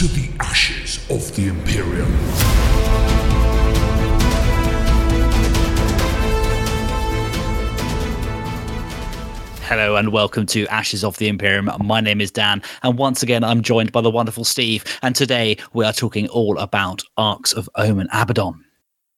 to the ashes of the Imperium. Hello and welcome to Ashes of the Imperium. My name is Dan, and once again, I'm joined by the wonderful Steve. And today we are talking all about Arks of Omen Abaddon.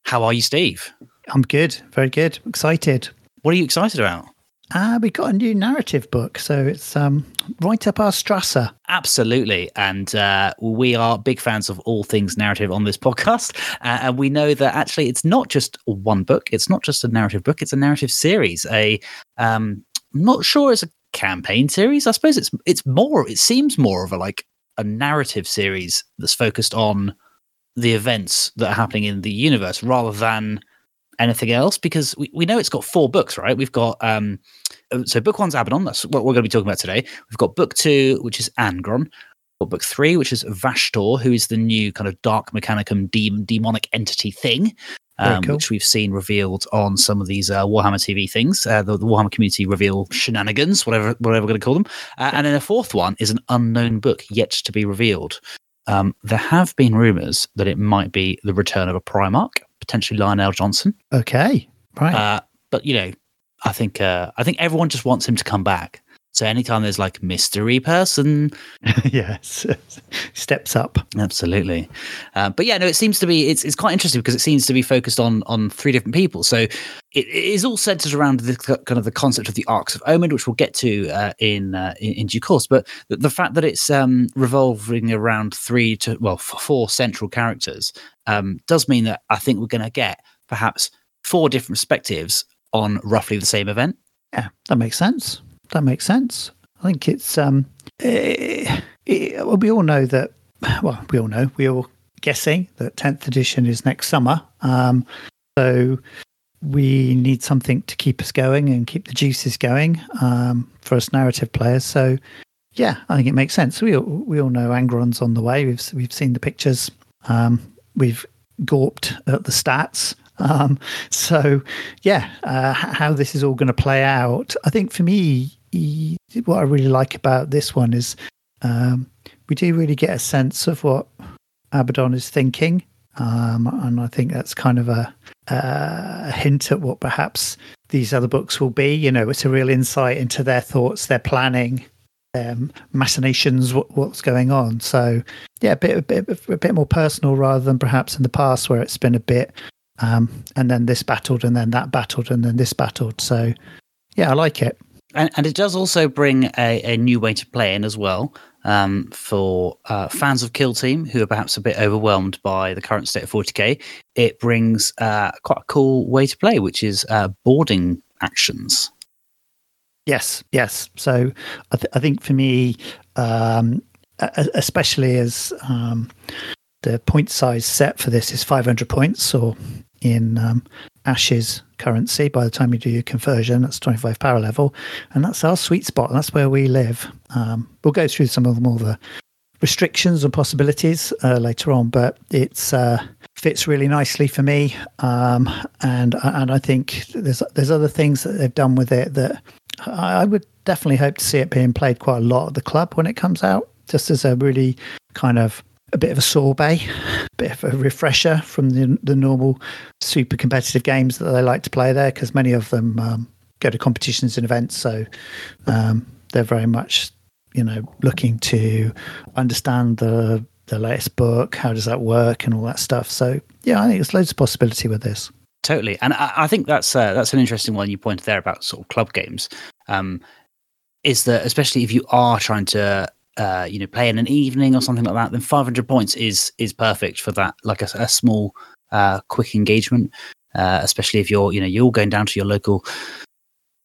How are you, Steve? I'm good, very good, excited. What are you excited about? Uh, we got a new narrative book, so it's um, right up our strasser. Absolutely. And uh, we are big fans of all things narrative on this podcast. Uh, and we know that actually it's not just one book, it's not just a narrative book, it's a narrative series. A um, I'm not sure it's a campaign series. I suppose it's it's more. It seems more of a like a narrative series that's focused on the events that are happening in the universe rather than anything else. Because we, we know it's got four books, right? We've got um, so book one's Abaddon. That's what we're going to be talking about today. We've got book two, which is Angron. Got book three, which is Vashtor, who is the new kind of dark mechanicum de- demonic entity thing um, cool. which we've seen revealed on some of these uh, Warhammer TV things, uh, the, the, Warhammer community reveal shenanigans, whatever whatever we're going to call them. Uh, and then a fourth one is an unknown book yet to be revealed. Um, there have been rumours that it might be the return of a Primarch, potentially Lion El'Jonson. Okay, right. Uh, but you know, I think uh, I think everyone just wants him to come back. So anytime there's like mystery person, yes, steps up. Absolutely, uh, but yeah, no, it seems to be it's it's quite interesting because it seems to be focused on on three different people. So it, it is all centered around the kind of the concept of the arks of Omen, which we'll get to uh, in, uh, in, in due course. But the, the fact that it's um, revolving around three to well four central characters um, does mean that I think we're going to get perhaps four different perspectives on roughly the same event. Yeah, that makes sense that makes sense. I think it's um, it, eh, it, eh, well, we all know that. Well, we all know we all guessing that tenth edition is next summer. Um, so we need something to keep us going and keep the juices going um, for us narrative players. So yeah, I think it makes sense. We all, we all know Angron's on the way. We've we've seen the pictures. Um, we've gawped at the stats. Um, so yeah, uh, how this is all going to play out, I think for me, what I really like about this one is um, we do really get a sense of what Abaddon is thinking. Um, and I think that's kind of a, a, hint at what perhaps these other books will be. You know, it's a real insight into their thoughts, their planning, um, machinations, what, what's going on. So, yeah, a bit, a bit, a bit more personal rather than perhaps in the past where it's been a bit, um, and then this battled, and then that battled, and then this battled. So, yeah, I like it and, and it does also bring a, a new way to play in as well um, for uh, fans of Kill Team who are perhaps a bit overwhelmed by the current state of 40k. It brings uh, quite a cool way to play, which is uh, boarding actions. Yes, yes. So I, th- I think for me, um, especially as um, the point size set for this is 500 points, or in um, Ashes currency by the time you do your conversion. That's 25 power level. And that's our sweet spot. That's where we live. Um, we'll go through some of the more the restrictions and possibilities uh, later on, but it's uh, fits really nicely for me. Um, and and I think there's there's other things that they've done with it that I would definitely hope to see it being played quite a lot at the club when it comes out, just as a really kind of a bit of a sorbet, a bit of a refresher from the, the normal super competitive games that they like to play there, because many of them um, go to competitions and events. So um, they're very much, you know, looking to understand the the latest book, how does that work, and all that stuff. So yeah, I think there's loads of possibility with this. Totally, and I, I think that's uh, that's an interesting one you pointed there about sort of club games. Um, is that especially if you are trying to uh, you know, play in an evening or something like that, then 500 points is is perfect for that, like a, a small, uh, quick engagement. Uh, especially if you're, you know, you're going down to your local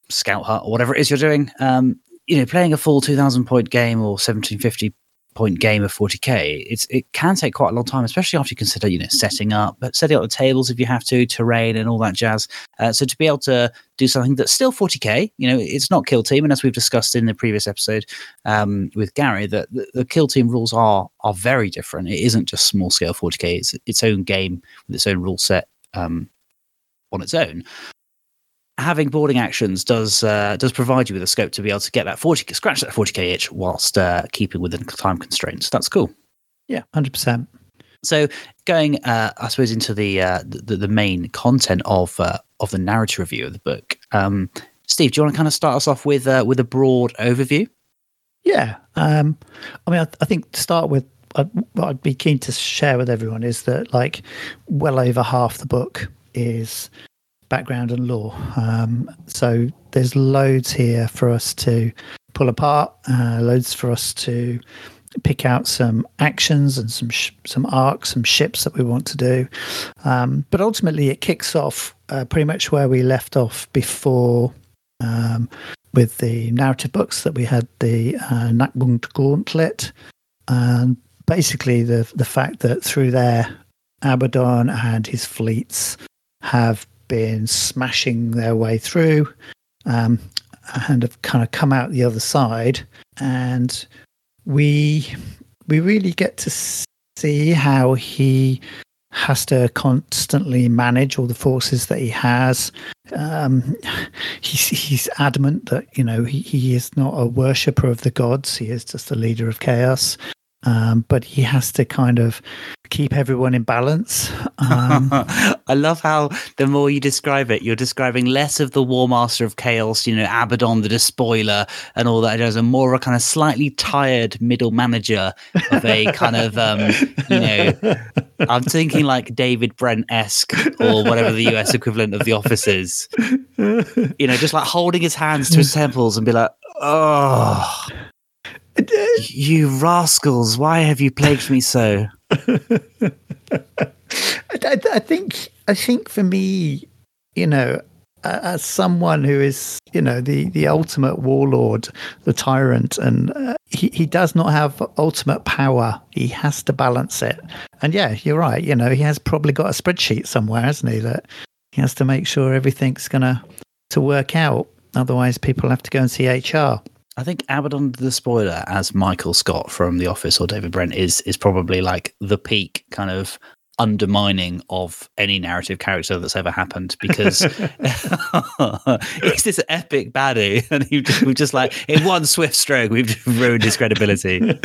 scout hut or whatever it is you're doing. Um, you know, playing a full 2,000 point game or 1750 point game of 40k, it's it can take quite a long time, especially after you consider you know setting up, but setting up the tables if you have to, terrain and all that jazz. Uh, so to be able to do something that's still 40k, you know, it's not kill team, and as we've discussed in the previous episode um, with Gary, that the, the, kill team rules are are very different. It isn't just small scale 40k; it's its own game with its own rule set. Um, on its own, having boarding actions does uh, does provide you with a scope to be able to get that 40 scratch that 40k itch whilst uh, keeping within time constraints. That's cool. Yeah, hundred percent. So going, uh, I suppose, into the, uh, the the main content of uh, of the narrative review of the book. Um, Steve, do you want to kind of start us off with uh, with a broad overview? Yeah, um, I mean, I, I think to start with, I'd, what I'd be keen to share with everyone is that like well over half the book is background and lore. Um, so there's loads here for us to pull apart, uh, loads for us to pick out some actions and some sh- some arcs, some ships that we want to do. Um, but ultimately, it kicks off uh, pretty much where we left off before. Um, with the narrative books that we had the uh, Nachmund Gauntlet, and basically the the fact that through there, Abaddon and his fleets have been smashing their way through, um, and have kind of come out the other side, and we we really get to see how he has to constantly manage all the forces that he has. Um, he's, he's adamant that you know he, he is not a worshipper of the gods; he is just a leader of chaos. Um, but he has to kind of keep everyone in balance. Um, I love how the more you describe it, you're describing less of the War Master of Chaos, you know, Abaddon, the despoiler, and all that, as a more a kind of slightly tired middle manager of a kind of, um, you know, I'm thinking like David Brent esque or whatever the US equivalent of The Office is. You know, just like holding his hands to his temples and be like, oh. You rascals, why have you plagued me so? I, I, think I think for me, you know, as someone who is, you know, the the ultimate warlord, the tyrant, and uh, he he does not have ultimate power. He has to balance it. And yeah, you're right. You know, he has probably got a spreadsheet somewhere, hasn't he? That he has to make sure everything's gonna to work out. Otherwise, people have to go and see HR. I think Abaddon the Spoiler as Michael Scott from The Office or David Brent is is probably like the peak kind of undermining of any narrative character that's ever happened because he's this epic baddie and he just, we just like in one swift stroke we've ruined his credibility.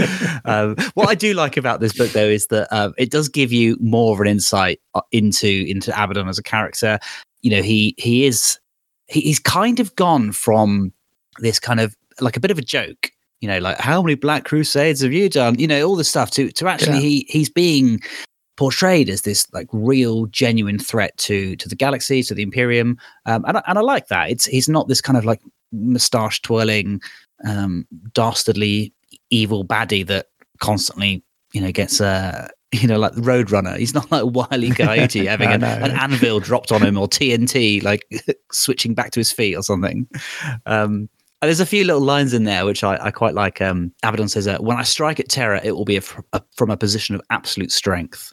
Um, what i do like about this book though is that um, it does give you more of an insight uh, into into abaddon as a character. You know he he is he, he's kind of gone from this kind of like a bit of a joke you know like how many black crusades have you done you know all this stuff to to actually yeah. he he's being portrayed as this like real genuine threat to to the galaxy to the imperium um, and, I, and i like that it's he's not this kind of like mustache twirling um dastardly evil baddie that constantly you know gets uh you know, like the Roadrunner. He's not like a Wily Coyote having an, an, anvil dropped on him or TNT like switching back to his feet or something. Um, and there's a few little lines in there which I, I quite like. Um, Abaddon says, uh, "When I strike at Terra, it will be a, a, from a position of absolute strength.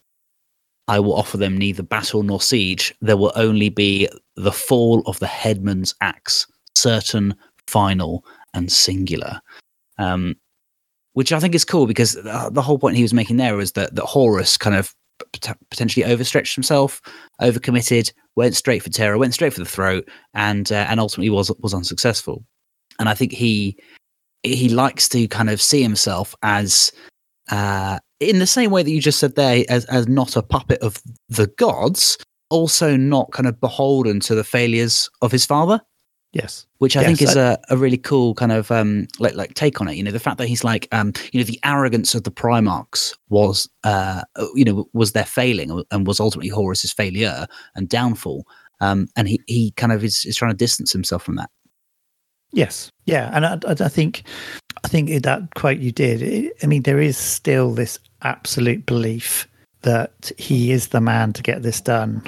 I will offer them neither battle nor siege. There will only be the fall of the headman's axe, certain, final, and singular." Um, which I think is cool because the whole point he was making there was that that Horus kind of potentially overstretched himself, overcommitted, went straight for Terra, went straight for the throat, and uh, and ultimately was was unsuccessful and I think he he likes to kind of see himself as uh, in the same way that you just said there, as as not a puppet of the gods, also not kind of beholden to the failures of his father. Yes, which I yes, think is I... a, a really cool kind of um like like take on it. You know, the fact that he's like um you know the arrogance of the Primarchs was uh you know was their failing and was ultimately Horus's failure and downfall. Um, and he he kind of is, is trying to distance himself from that. Yes, yeah, and I, I think I think that quote you did. I mean, there is still this absolute belief that he is the man to get this done,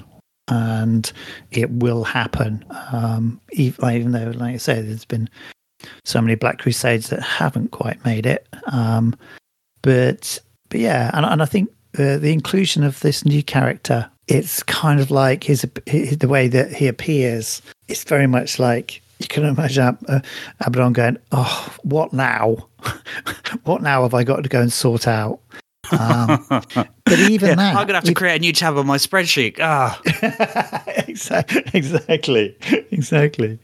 and it will happen. Um, even, even though, like I said, there's been so many Black Crusades that haven't quite made it. Um, but but yeah, and and I think uh, the inclusion of this new character, it's kind of like his, his the way that he appears. It's very much like you can imagine uh, Abaddon going, "Oh, what now? what now have I got to go and sort out?" Um, but even yeah, that, I'm gonna have to create a new tab on my spreadsheet. Ah, exactly, exactly, exactly.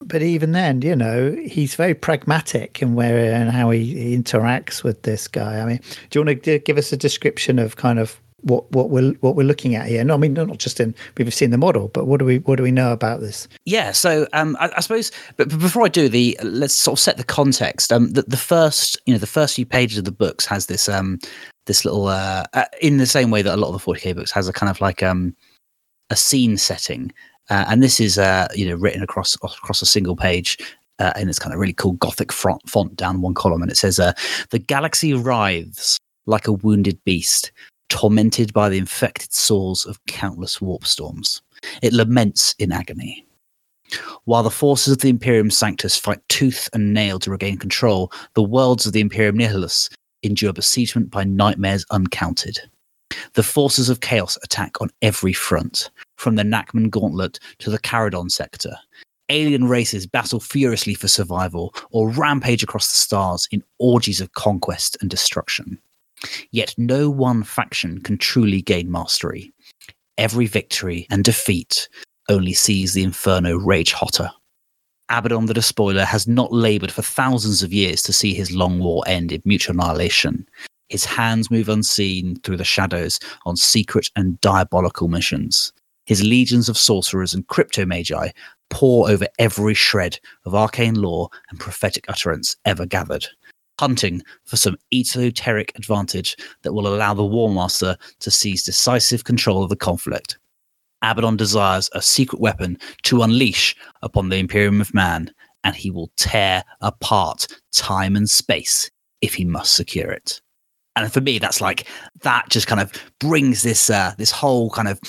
but even then, you know, he's very pragmatic in where and how he, he interacts with this guy. I mean, do you want to give us a description of kind of what what we're what we're looking at here? No, I mean not just in we've seen the model, but what do we what do we know about this? Yeah, so um, I, I, suppose, but, but, before I do the, let's sort of set the context. Um, the, the first, you know, the first few pages of the books has this um this little uh, uh in the same way that a lot of the 40k books has a kind of like um a scene setting uh, and this is uh, you know written across across a single page uh, in this kind of really cool gothic font, font down one column, and it says, uh, "The galaxy writhes like a wounded beast, tormented by the infected sores of countless warp storms. It laments in agony." While the forces of the Imperium Sanctus fight tooth and nail to regain control, the worlds of the Imperium Nihilus endure besiegement by nightmares uncounted. The forces of chaos attack on every front, from the Nachmund Gauntlet to the Charadon sector. Alien races battle furiously for survival or rampage across the stars in orgies of conquest and destruction. Yet no one faction can truly gain mastery. Every victory and defeat only sees the inferno rage hotter. Abaddon the Despoiler has not laboured for thousands of years to see his long war end in mutual annihilation. His hands move unseen through the shadows on secret and diabolical missions. His legions of sorcerers and crypto magi pour over every shred of arcane lore and prophetic utterance ever gathered, hunting for some esoteric advantage that will allow the War Master to seize decisive control of the conflict. Abaddon desires a secret weapon to unleash upon the Imperium of Man, and he will tear apart time and space if he must secure it and for me that's like that just kind of brings this uh this whole kind of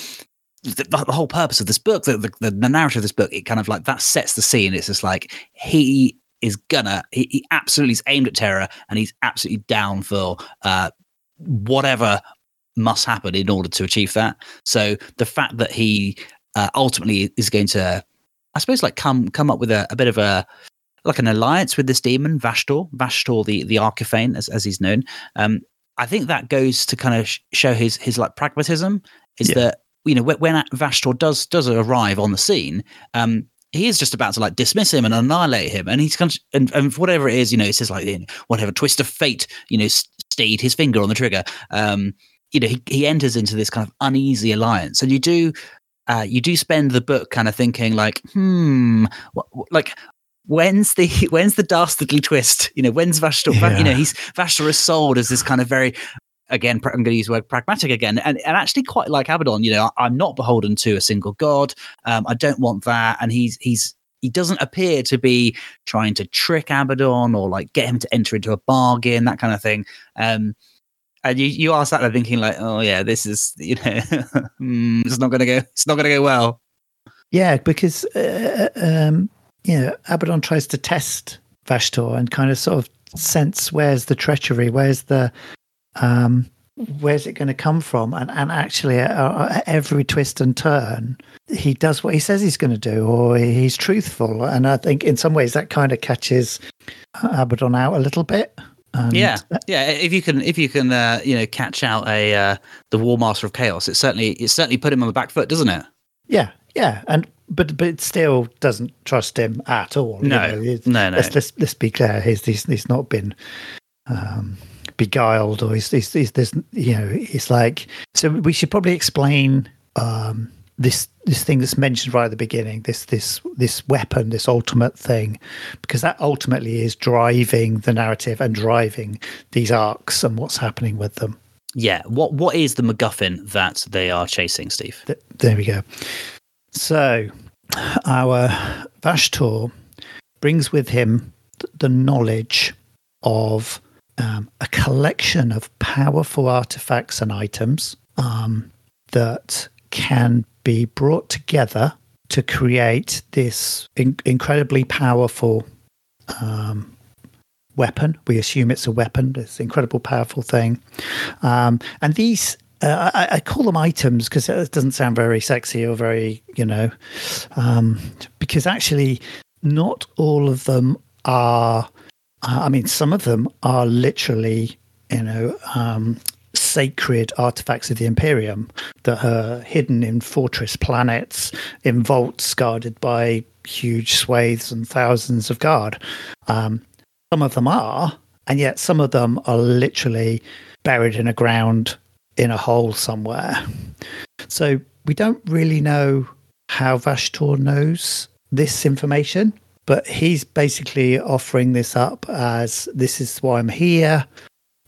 the, the whole purpose of this book the, the, the narrative of this book it kind of like that sets the scene it's just like he is gonna he, he absolutely is aimed at Terra and he's absolutely down for uh whatever must happen in order to achieve that so the fact that he uh, ultimately is going to i suppose like come come up with a, a bit of a like an alliance with this demon Vashtor, Vashtor the the Arkifane as, as he's known. Um, I think that goes to kind of sh- show his his like pragmatism is yeah. that you know when, when Vashtor does does arrive on the scene, um, he is just about to like dismiss him and annihilate him, and he's kind of, and, and whatever it is, you know, it says like know, whatever twist of fate, you know, stayed his finger on the trigger. Um, you know, he he enters into this kind of uneasy alliance, and you do. Uh, you do spend the book kind of thinking like, hmm, what, like when's the when's the dastardly twist? You know, when's Vashtor? Yeah. You know, he's Vashtor is sold as this kind of very again, I'm going to use the word pragmatic again, and, and actually quite like Abaddon. You know, I'm not beholden to a single god. Um, I don't want that, and he's he's he doesn't appear to be trying to trick Abaddon or like get him to enter into a bargain, that kind of thing. Um, and you you are sat there thinking like, oh yeah, this is you know, mm, it's not going to go, it's not going to go well. Yeah, because uh, um, you know, Abaddon tries to test Vashtor and kind of sort of sense where's the treachery, where's the, um, where's it going to come from? And and actually, at, at every twist and turn, he does what he says he's going to do, or he's truthful. And I think in some ways that kind of catches Abaddon out a little bit. And yeah, yeah. If you can, if you can, uh, you know, catch out a uh, the War Master of Chaos, it certainly it certainly put him on the back foot, doesn't it? Yeah, yeah, and but but it still doesn't trust him at all. No, you know? no, no. Let's, let's, let's be clear. He's he's, he's not been um, beguiled, or is, he's, he's there's you know it's like so. We should probably explain um, this this thing that's mentioned right at the beginning. This this this weapon, this ultimate thing, because that ultimately is driving the narrative and driving these arcs and what's happening with them. Yeah. What what is the MacGuffin that they are chasing, Steve? Th- there we go. So, our Vashtor brings with him the knowledge of um, a collection of powerful artifacts and items um, that can be brought together to create this in- incredibly powerful um, weapon. We assume it's a weapon, this incredible, powerful thing. Um, and these uh, I, I, call them items because it doesn't sound very sexy or very, you know, um, because actually, not all of them are. I mean, some of them are literally, you know, um, sacred artifacts of the Imperium that are hidden in fortress planets, in vaults guarded by, huge swathes and thousands of guard. Um, some of them are, and yet some of them are literally buried in a ground in a hole somewhere. So we don't really know how Vashtor knows this information, but he's basically offering this up as this is why I'm here,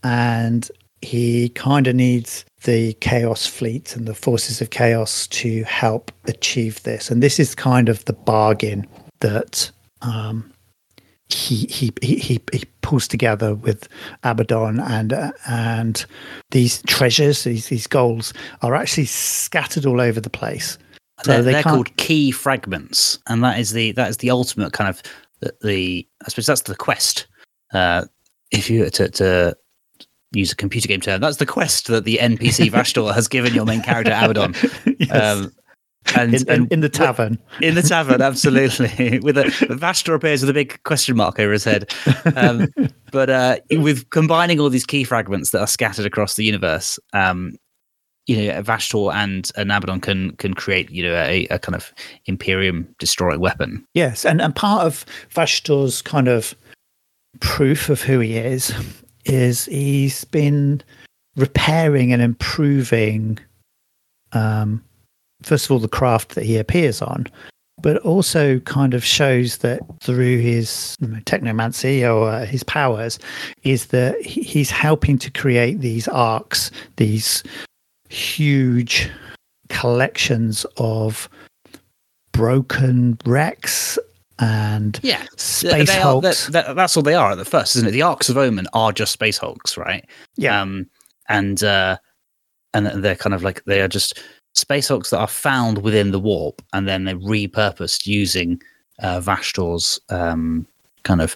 and he kind of needs the Chaos Fleet and the forces of Chaos to help achieve this. And this is kind of the bargain that um, he, he he he pulls together with Abaddon and uh, and these treasures, these these goals are actually scattered all over the place. So they're, they are called key fragments, and that is the that is the ultimate kind of the, the I suppose that's the quest. Uh, if you were to, to use a computer game term, that's the quest that the NPC Vashtor has given your main character Abaddon. yes. Um, and in, in, in, the tavern. In the tavern, absolutely. with a Vashtor appears with a big question mark over his head. Um, but uh, with combining all these key fragments that are scattered across the universe, um, you know, Vashtor and, and Abaddon can can create, you know, a, a kind of Imperium destroying weapon. Yes, and, and part of Vashtor's kind of proof of who he is is he's been repairing and improving um, first of all the craft that he appears on but also kind of shows that through his technomancy or uh, his powers is that he's helping to create these arcs these huge collections of broken wrecks and yeah, space they hulks. Are, that, that's all they are at the first, isn't it? The Arks of Omen are just space hulks, right? Yeah. Um, and uh, and they're kind of like they are just space hulks that are found within the warp, and then they're repurposed using uh, Vashtor's um, kind of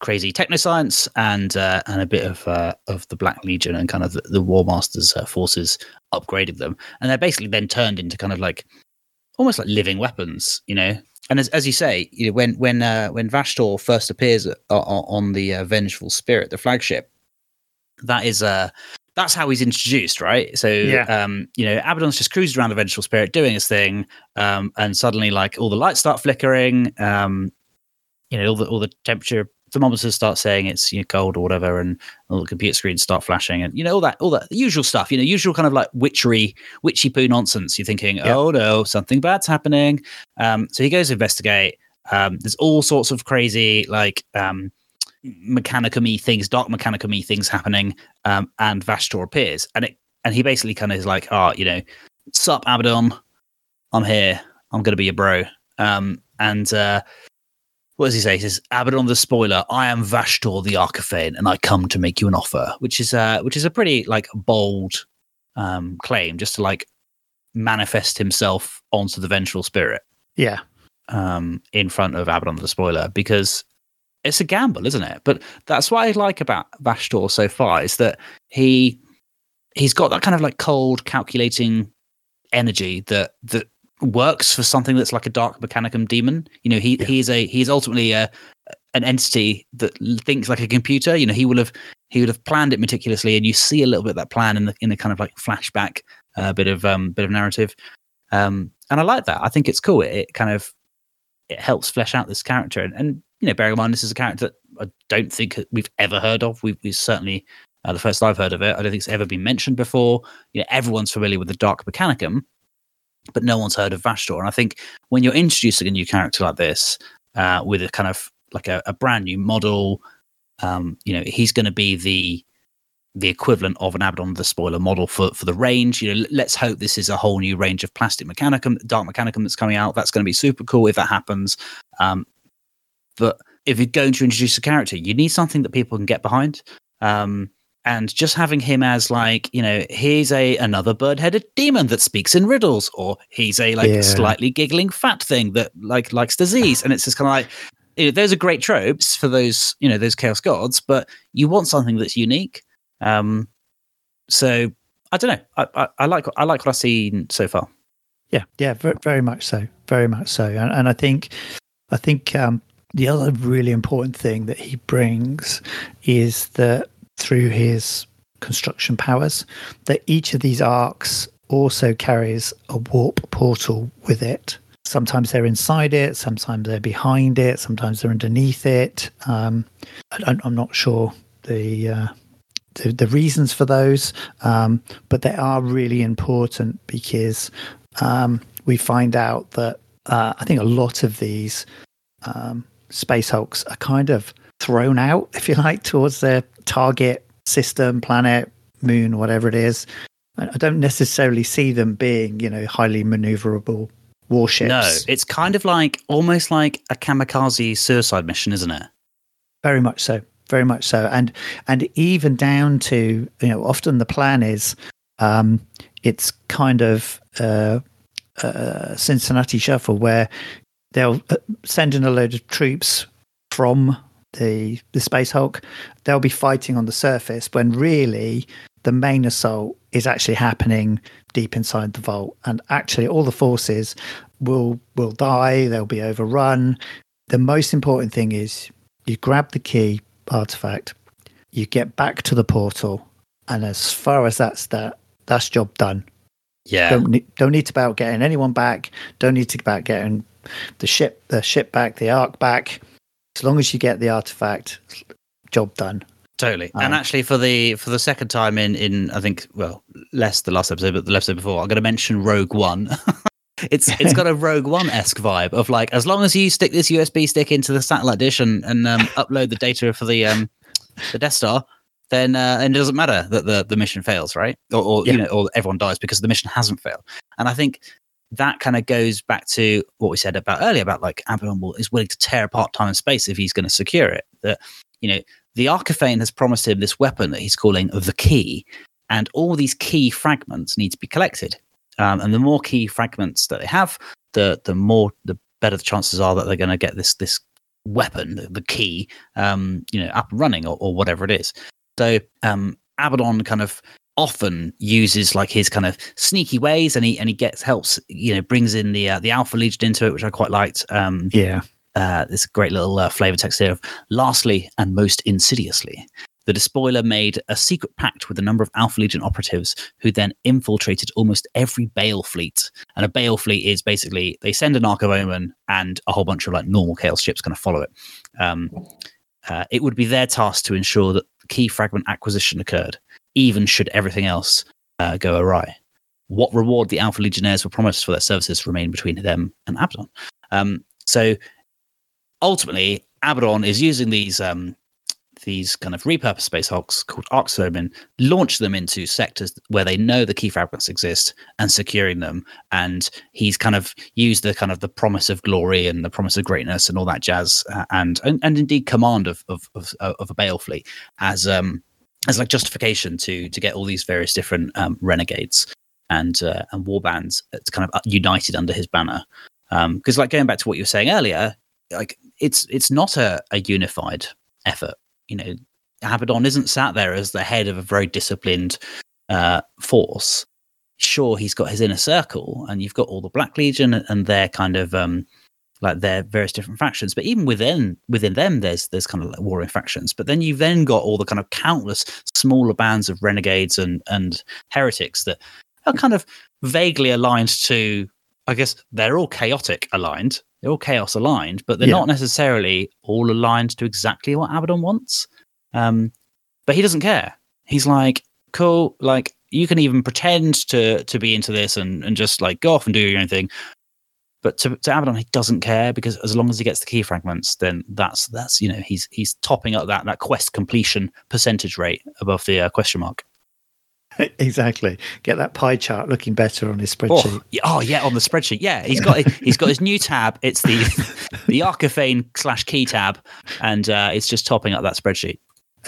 crazy technoscience and uh, and a bit of uh, of the Black Legion and kind of the, the War Masters uh, forces upgraded them, and they're basically then turned into kind of like almost like living weapons, you know. And as, as you say, you know, when when uh, when Vashtor first appears uh, on the uh, Vengeful Spirit, the flagship, that is uh that's how he's introduced, right? So, yeah. um, you know, Abaddon's just cruised around the Vengeful Spirit doing his thing, um, and suddenly, like, all the lights start flickering, um, you know, all the all the temperature thermometers start saying it's you know, cold or whatever, and all the computer screens start flashing, and you know all that all that usual stuff. You know, usual kind of like witchery, witchy poo nonsense. You're thinking, yeah. oh no, something bad's happening. Um, so he goes to investigate. Um, there's all sorts of crazy like um, mechanicum things, dark mechanicum things happening, um, and Vashtor appears, and it and he basically kind of is like, oh, you know, sup Abaddon, I'm here, I'm gonna be your bro. Um, and uh, what does he say? He says, Abaddon the spoiler, I am Vashtor the Arkifane, and I come to make you an offer, which is uh which is a pretty like bold um claim, just to like manifest himself onto the vengeful spirit. Yeah. Um, in front of Abaddon the spoiler, because it's a gamble, isn't it? But that's what I like about Vashtor so far is that he he's got that kind of like cold, calculating energy that that works for something that's like a dark mechanicum demon. You know, he yeah. he's a he's ultimately a an entity that thinks like a computer. You know, he will have he would have planned it meticulously, and you see a little bit of that plan in the in the kind of like flashback uh, bit of um bit of narrative. Um, and I like that. I think it's cool. It, it kind of it helps flesh out this character, and, and you know, bearing in mind this is a character that I don't think we've ever heard of. We we certainly uh, the first I've heard of it. I don't think it's ever been mentioned before. You know, everyone's familiar with the Dark Mechanicum, but no one's heard of Vashtor. And I think when you're introducing a new character like this, uh, with a kind of like a, a brand new model, um, you know, he's going to be the the equivalent of an Abaddon the spoiler model for for the range. You know, let's hope this is a whole new range of plastic mechanicum, dark mechanicum that's coming out. That's going to be super cool if that happens. Um, but if you're going to introduce a character, you need something that people can get behind. Um, and just having him as like you know he's a another bird-headed demon that speaks in riddles or he's a like yeah. slightly giggling fat thing that like likes disease. And it's just kind of like you know, those are great tropes for those you know those chaos gods but you want something that's unique. Um so i don't know. I i, I like i like what i've seen so far. Yeah. Yeah very, very much so. Very much so. And, and i think i think um the other really important thing that he brings is that through his construction powers, that each of these arcs also carries a warp portal with it. sometimes they're inside it, sometimes they're behind it, sometimes they're underneath it. Um, I, am not sure the, uh, the, the reasons for those, um, but they are really important because um, we find out that uh, I think a lot of these um, space hulks are kind of thrown out, if you like, towards their target system, planet, moon, whatever it is. I don't necessarily see them being, you know, highly maneuverable warships. No, it's kind of like almost like a kamikaze suicide mission, isn't it? Very much so. Very much so. And and even down to you know, often the plan is um, it's kind of uh, uh, Cincinnati Shuffle where they'll uh, send in a load of troops from the the Space Hulk. They'll be fighting on the surface when really the main assault is actually happening deep inside the vault. And actually all the forces will will die they'll be overrun. The most important thing is you grab the key artifact you get back to the portal and as far as that's that that's job done. Yeah. Don't need, don't need to about getting anyone back. Don't need to about getting the ship the ship back the ark back as long as you get the artifact job done Totally. Um, and actually, for the for the second time in in I think well less the last episode, but the episode before, I'm going to mention Rogue One. it's it's got a Rogue One esque vibe of like as long as you stick this USB stick into the satellite dish and, and um, upload the data for the um the Death Star, then uh, and it doesn't matter that the the mission fails, right? Or, or yeah. you know, or everyone dies because the mission hasn't failed. And I think that kind of goes back to what we said about earlier about like Abaddon is willing to tear apart time and space if he's going to secure it. That you know the Arkifane has promised him this weapon that he's calling the key, and all these key fragments need to be collected. Um, and the more key fragments that they have, the the more the better the chances are that they're going to get this this weapon, the, the key, um, you know, up and running or, or whatever it is. So um, Abaddon kind of often uses like his kind of sneaky ways, and he and he gets helps, you know, brings in the uh, the Alpha Legion into it, which I quite liked. Um, yeah, uh, this great little uh, flavor text here of lastly and most insidiously. The despoiler made a secret pact with a number of Alpha Legion operatives who then infiltrated almost every Bale fleet. And a Bale fleet is basically they send an Ark of Omen and a whole bunch of like normal Chaos ships kind of follow it. Um, uh, it would be their task to ensure that key fragment acquisition occurred, even should everything else uh, go awry. What reward the Alpha Legionnaires were promised for their services remained between them and Abaddon. Um, so ultimately, Abaddon is using these um, these kind of repurposed space hulks called Arks of Omen, launch them into sectors where they know the key fragments exist and securing them. And he's kind of used the kind of the promise of glory and the promise of greatness and all that jazz, uh, and, and and indeed command of of of, of a Bale fleet as um as like justification to to get all these various different um, renegades and uh, and war bands kind of united under his banner. Because um, like going back to what you were saying earlier, like it's it's not a, a unified effort. You know, Abaddon isn't sat there as the head of a very disciplined uh, force. Sure, he's got his inner circle, and you've got all the Black Legion and their kind of um, like their various different factions. But even within within them, there's there's kind of like warring factions. But then you've then got all the kind of countless smaller bands of renegades and and heretics that are kind of vaguely aligned to. I guess they're all chaotic aligned, they're all chaos aligned, but they're yeah. not necessarily all aligned to exactly what Abaddon wants. Um, but he doesn't care. He's like, cool, like you can even pretend to to be into this and, and just like go off and do your own thing. But to, to Abaddon, he doesn't care because as long as he gets the key fragments, then that's that's you know he's he's topping up that that quest completion percentage rate above the uh, question mark. exactly. Get that pie chart looking better on his spreadsheet. Oh yeah, oh, yeah on the spreadsheet. Yeah, he's got he's got his new tab. It's the the Arkifane slash key tab, and uh, it's just topping up that spreadsheet.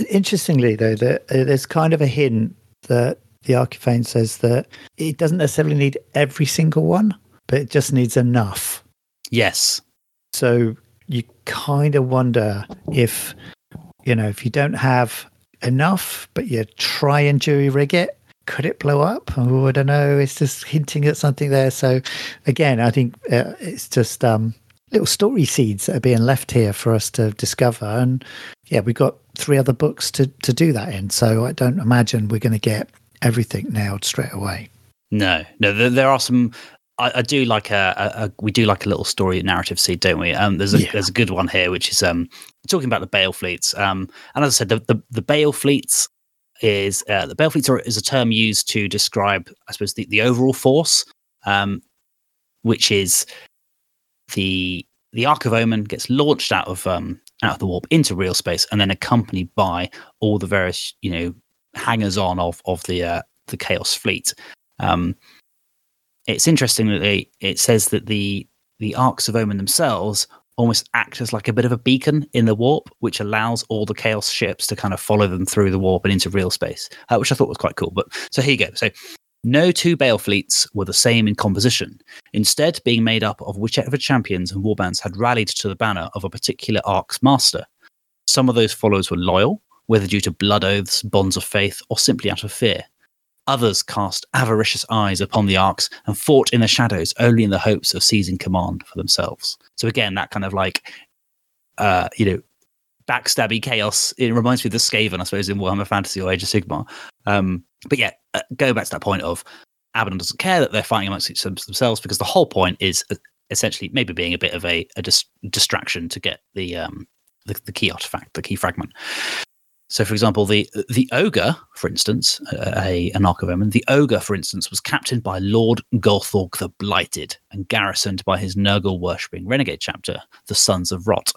Interestingly, though, that uh, there's kind of a hint that the Arkifane says that it doesn't necessarily need every single one, but it just needs enough. Yes. So you kind of wonder if you know if you don't have enough, but you try and jury rig it, could it blow up? Oh, I don't know. It's just hinting at something there. So, again, I think uh, it's just um, little story seeds that are being left here for us to discover. And yeah, we've got three other books to, to do that in. So, I don't imagine we're going to get everything nailed straight away. No, no, there, there are some I, I do like a, a, a, we do like a little story narrative seed, don't we? Um, there's a Yeah. there's a good one here, which is um talking about the Bale fleets. Um, and as I said, the the, the Bale fleets is uh, the Bale fleets are, is a term used to describe, I suppose, the, the overall force, um, which is the the Ark of Omen gets launched out of um out of the warp into real space, and then accompanied by all the various you know hangers on of of the uh, the Chaos fleet. Um, it's interesting that it says that the the arks of Omen themselves almost act as like a bit of a beacon in the warp, which allows all the chaos ships to kind of follow them through the warp and into real space, uh, which I thought was quite cool. But so here you go. So no two Bale fleets were the same in composition, instead being made up of whichever champions and warbands had rallied to the banner of a particular arc's master. Some of those followers were loyal, whether due to blood oaths, bonds of faith, or simply out of fear. Others cast avaricious eyes upon the arcs and fought in the shadows only in the hopes of seizing command for themselves. So again, that kind of like, uh, you know, backstabby chaos. It reminds me of the Skaven, I suppose, in Warhammer Fantasy or Age of Sigmar. Um, but yeah, uh, go back to that point of Abaddon doesn't care that they're fighting amongst themselves because the whole point is uh, essentially maybe being a bit of a, a dis- distraction to get the, um, the the key artifact, the key fragment. So, for example, the the ogre, for instance, a an Omen, the ogre, for instance, was captained by Lord Golthorg the Blighted and garrisoned by his Nurgle worshipping renegade chapter, the Sons of Rot.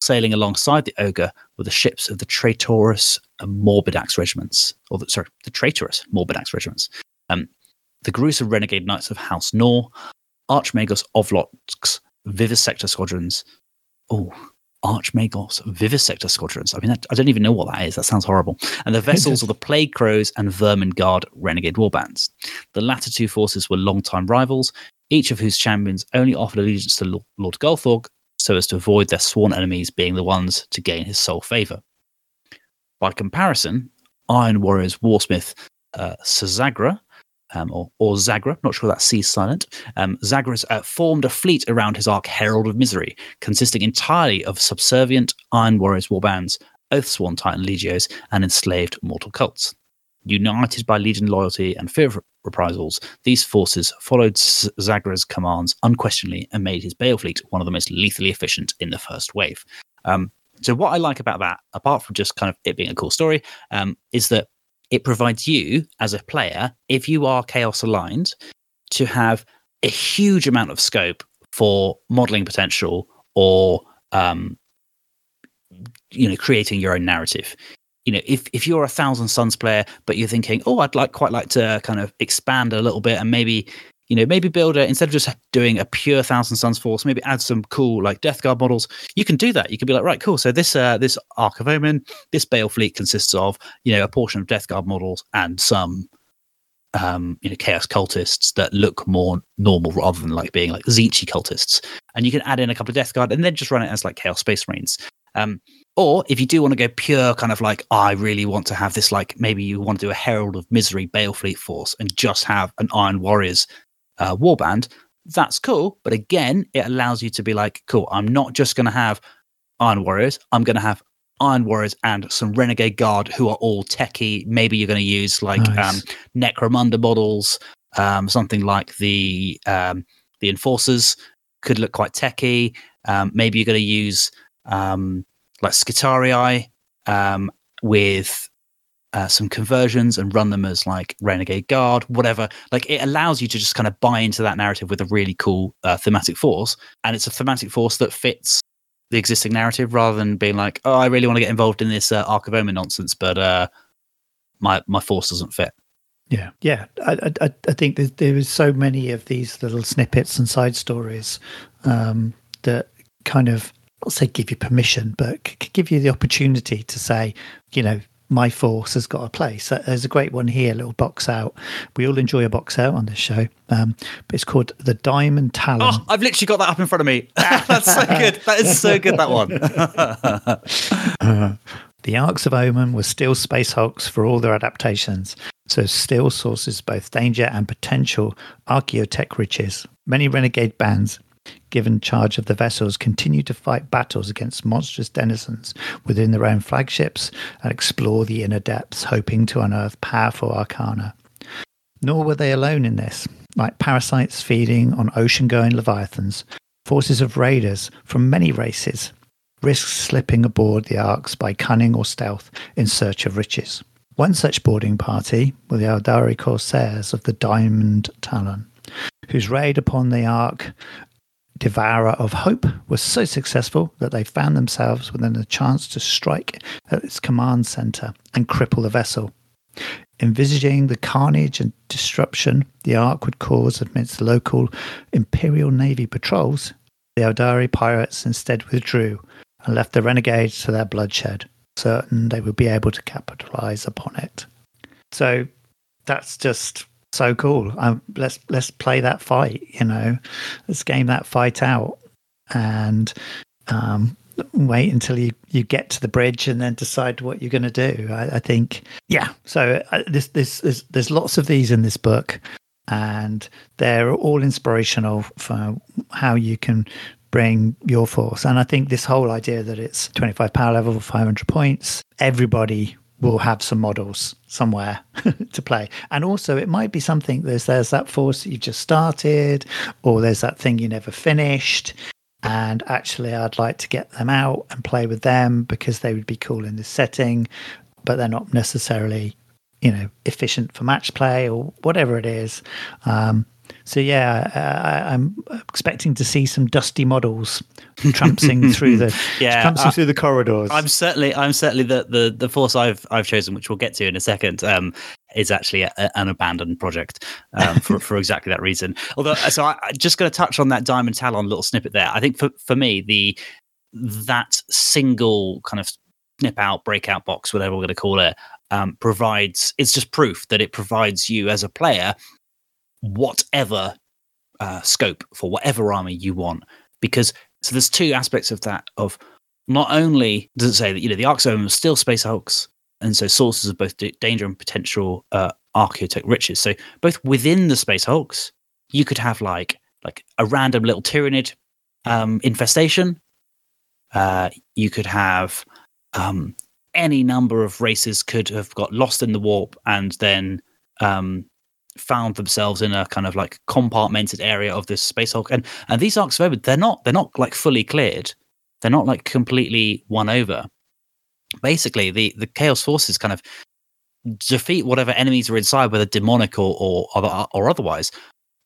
Sailing alongside the ogre were the ships of the traitorous and Morbidax regiments, or the, sorry, the traitorous Morbidax regiments. Um, the gruesome renegade knights of House Nor, Archmagos Ovlot's Vivisector squadrons. Oh, Archmagos Vivisector squadrons. I mean, that, I don't even know what that is. That sounds horrible. And the vessels of the Plague Crows and Vermin Guard renegade warbands. The latter two forces were longtime rivals, each of whose champions only offered allegiance to Lord Golthorg so as to avoid their sworn enemies being the ones to gain his sole favor. By comparison, Iron Warriors Warsmith uh, Sazagra, um, or, or Zagra, not sure that C's silent, um, Zagras uh, formed a fleet around his arc Herald of Misery, consisting entirely of subservient Iron Warriors warbands, Oathsworn Titan Legios, and enslaved mortal cults. United by Legion loyalty and fear of reprisals, these forces followed Zagra's commands unquestionably and made his Bale fleet one of the most lethally efficient in the first wave. Um, so, what I like about that, apart from just kind of it being a cool story, um, is that it provides you as a player, if you are chaos aligned, to have a huge amount of scope for modeling potential or um, you know creating your own narrative. You know if if you're a thousand suns player but you're thinking oh i'd like quite like to kind of expand a little bit and maybe you know maybe build a instead of just doing a pure thousand suns force maybe add some cool like death guard models. You can do that. You can be like right cool. So this uh this ark of omen this bale fleet consists of you know a portion of death guard models and some um you know chaos cultists that look more normal rather than like being like Zechi cultists. And you can add in a couple of death guard and then just run it as like chaos space marines. Um or if you do want to go pure kind of like i really want to have this like maybe you want to do a herald of misery bale fleet force and just have an iron warriors uh, warband that's cool. But again it allows you to be like cool i'm not just going to have iron warriors i'm going to have iron warriors and some renegade guard who are all techie. Maybe you're going to use like um, necromunda models um, something like the um, the enforcers could look quite techie. Um, maybe you're going to use um, like Skitarii um, with uh, some conversions and run them as like Renegade Guard, whatever. Like it allows you to just kind of buy into that narrative with a really cool uh, thematic force, and it's a thematic force that fits the existing narrative rather than being like, oh, I really want to get involved in this uh, Ark of Omen nonsense, but uh, my my force doesn't fit. Yeah, yeah. I, I, I think there's, there is so many of these little snippets and side stories um, that kind of, I'll say, give you permission, but give you the opportunity to say, you know, my force has got a place. Uh, There's a great one here, a little box out. We all enjoy a box out on this show, um, but it's called the Diamond Talon. Oh, I've literally got that up in front of me. That's so good. That is so good. That one. The Arks of Omen were still Space Hulks for all their adaptations, so still sources both danger and potential archaeotech riches. Many renegade bands, given charge of the vessels, continue to fight battles against monstrous denizens within their own flagships and explore the inner depths, hoping to unearth powerful arcana. Nor were they alone in this. like parasites feeding on ocean going leviathans, forces of raiders from many races risk slipping aboard the arks by cunning or stealth in search of riches. One such boarding party were the Aeldari corsairs of the Diamond Talon, whose raid upon the ark Devourer of Hope was so successful that they found themselves within a chance to strike at its command center and cripple the vessel. Envisaging the carnage and disruption the Ark would cause amidst local Imperial Navy patrols, the Aeldari pirates instead withdrew and left the renegades to their bloodshed, certain they would be able to capitalize upon it. So that's just so cool. Um, let's let's play that fight. You know, let's game that fight out, and um, wait until you, you get to the bridge and then decide what you're going to do. I, I, think, yeah. So uh, this this there's, there's lots of these in this book, and they're all inspirational for how you can bring your force. And I think this whole idea that it's 25 power level, 500 points, everybody will have some models somewhere to play. And also, it might be something there's there's that force that you've just started, or there's that thing you never finished. And actually, I'd like to get them out and play with them because they would be cool in this setting, but they're not necessarily, you know, efficient for match play or whatever it is. Um, so yeah, I, am expecting to see some dusty models tramping through the yeah tramping uh, through the corridors. I'm certainly I'm certainly the, the the force I've I've chosen, which we'll get to in a second. Um, is actually a, an abandoned project um, for, for exactly that reason. Although, so I, am just going to touch on that Diamond Talon little snippet there. I think for, for me, the that single kind of snip out, breakout box, whatever we're going to call it, um, provides it's just proof that it provides you as a player whatever uh, scope for whatever army you want. Because so there's two aspects of that. Of not only does it say that you know the Ark Zone are still space hulks, and so sources of both danger and potential uh, archaeotech riches. So both within the space hulks, you could have like like a random little Tyranid um, infestation. Uh, you could have um, any number of races could have got lost in the warp and then um, found themselves in a kind of like compartmented area of this space hulk. And and these Arks of Omen, they're not they're not like fully cleared. They're not like completely won over. Basically the the chaos forces kind of defeat whatever enemies are inside whether demonic or or other, or otherwise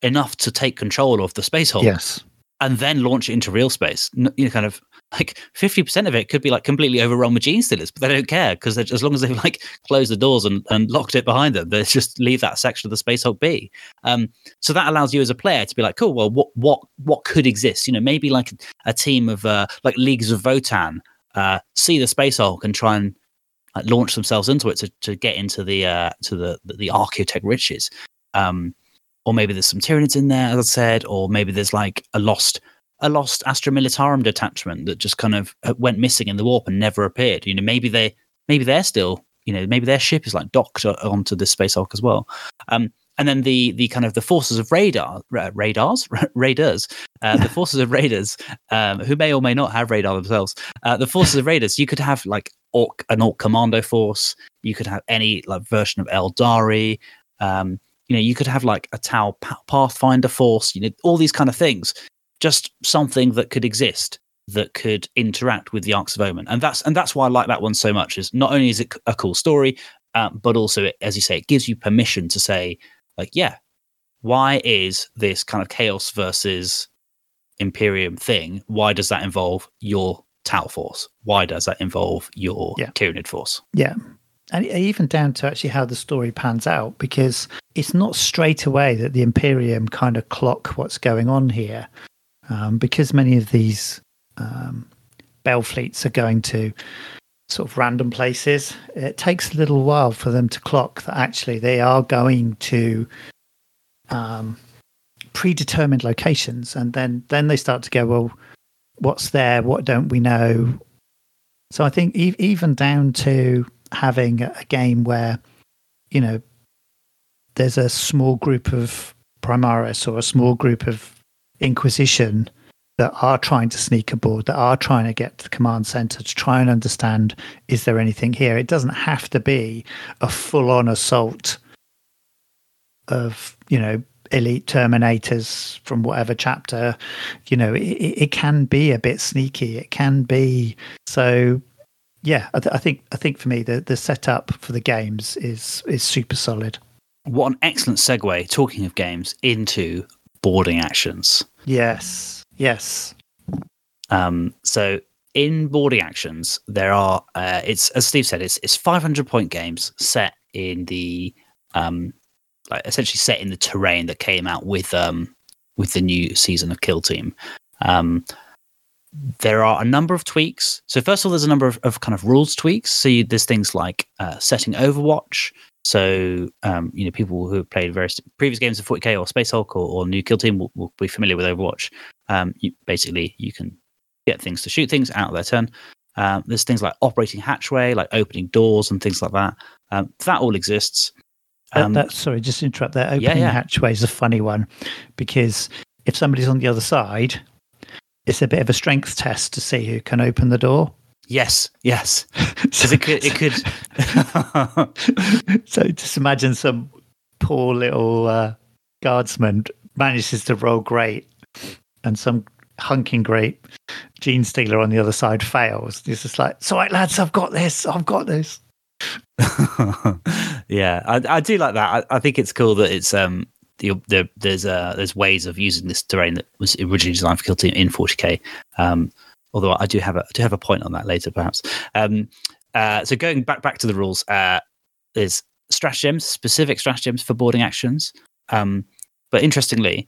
enough to take control of the space hulk. Yes. And then launch it into real space. You know kind of like 50% of it could be like completely overrun with Genestealers, but they don't care because as long as they've like closed the doors and, and locked it behind them, they just leave that section of the space hulk be. Um, so that allows you as a player to be like, cool, well, what what what could exist? You know, maybe like a team of uh, like leagues of Votann uh, see the space hulk and try and like, launch themselves into it to, to get into the uh, to the the, the archaeotech riches. Um, or maybe there's some Tyranids in there, as I said, or maybe there's like a lost a lost Astra Militarum detachment that just kind of uh, went missing in the warp and never appeared. You know, maybe they maybe they're still, you know, maybe their ship is like docked onto this space hulk as well. Um, and then the the kind of the forces of radar radars? Raiders. Uh, the forces of raiders um, who may or may not have radar themselves. Uh, the forces of raiders you could have like orc an orc commando force. You could have any like version of Aeldari um, you know you could have like a tau pathfinder force you know all these kind of things just something that could exist that could interact with the Arks of Omen, and that's and that's why I like that one so much. Is not only is it a cool story, uh, but also, it, as you say, it gives you permission to say, like, yeah, why is this kind of chaos versus Imperium thing? Why does that involve your Tau Force? Why does that involve your yeah. Tyranid Force? Yeah, and even down to actually how the story pans out, because it's not straight away that the Imperium kind of clock what's going on here um, because many of these um, Bale fleets are going to sort of random places, it takes a little while for them to clock that actually they are going to um, predetermined locations, and then then they start to go, well, what's there? What don't we know? So I think e- even down to having a game where you know there's a small group of Primaris or a small group of Inquisition that are trying to sneak aboard, that are trying to get to the command center to try and understand is there anything here? It doesn't have to be a full on assault of, you know, elite terminators from whatever chapter. You know it, it can be a bit sneaky. It can be so yeah I, th- I, think i think for me the the setup for the games is is super solid. What an excellent segue talking of games into boarding actions yes yes um so in boarding actions there are uh, it's as steve said it's it's 500 point games set in the um like essentially set in the terrain that came out with um with the new season of Kill Team. Um, there are a number of tweaks. So first of all, there's a number of, of kind of rules tweaks. So you, there's things like uh, setting Overwatch. So um, you know people who have played various previous games of 40k or Space Hulk or, or New Kill Team will, will, be familiar with Overwatch. Um, you, basically, you can get things to shoot things out of their turn. Um, there's things like operating hatchway, like opening doors and things like that. Um, that all exists. Um, that, that, sorry, just interrupt. That opening yeah, yeah. hatchway is a funny one because if somebody's on the other side, it's a bit of a strength test to see who can open the door. Yes, yes. so it could. It could... so just imagine some poor little uh, guardsman manages to roll great, and some hunking great gene stealer on the other side fails. It's just like, "So, right, lads, I've got this. I've got this." yeah, I, I, do like that. I, I, think it's cool that it's um the, the, there's uh there's ways of using this terrain that was originally designed for Kill Team in 40k. Um, although I do have a I do have a point on that later, perhaps. Um, uh, so going back back to the rules, uh, there's stratagems, specific stratagems for boarding actions. Um, but interestingly,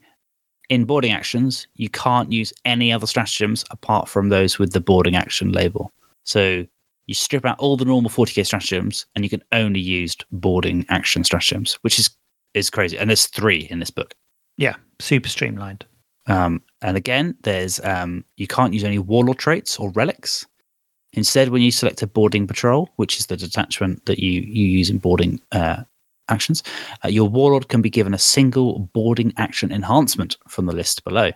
in boarding actions, you can't use any other stratagems apart from those with the boarding action label. So you strip out all the normal 40k stratagems and you can only use boarding action stratagems, which is is crazy. And there's three in this book. Yeah, super streamlined. Um, and again, there's um, you can't use any warlord traits or relics. Instead, when you select a boarding patrol, which is the detachment that you you use in boarding uh, actions, uh, your warlord can be given a single boarding action enhancement from the list below.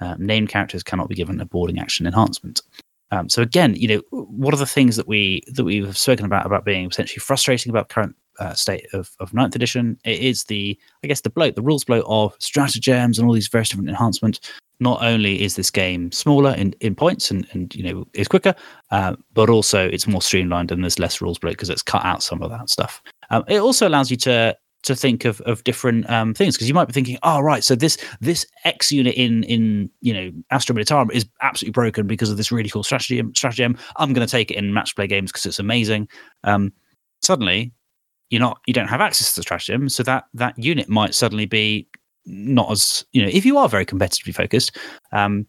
Uh, named characters cannot be given a boarding action enhancement. Um, so again, you know, what are the things that we that we have spoken about about being potentially frustrating about current uh, state of, of ninth edition? It is the, I guess, the bloat, the rules bloat of stratagems and all these various different enhancements. Not only is this game smaller in, in points and, and you know is quicker, uh, but also it's more streamlined and there's less rules bloat because it's cut out some of that stuff. Um, it also allows you to to think of of different um, things because you might be thinking, oh right, so this this X unit in in you know Astra Militarum is absolutely broken because of this really cool strategy stratagem. I'm going to take it in match play games because it's amazing. Um, suddenly, you're not you don't have access to the stratagem, so that that unit might suddenly be not as you know if you are very competitively focused. Um,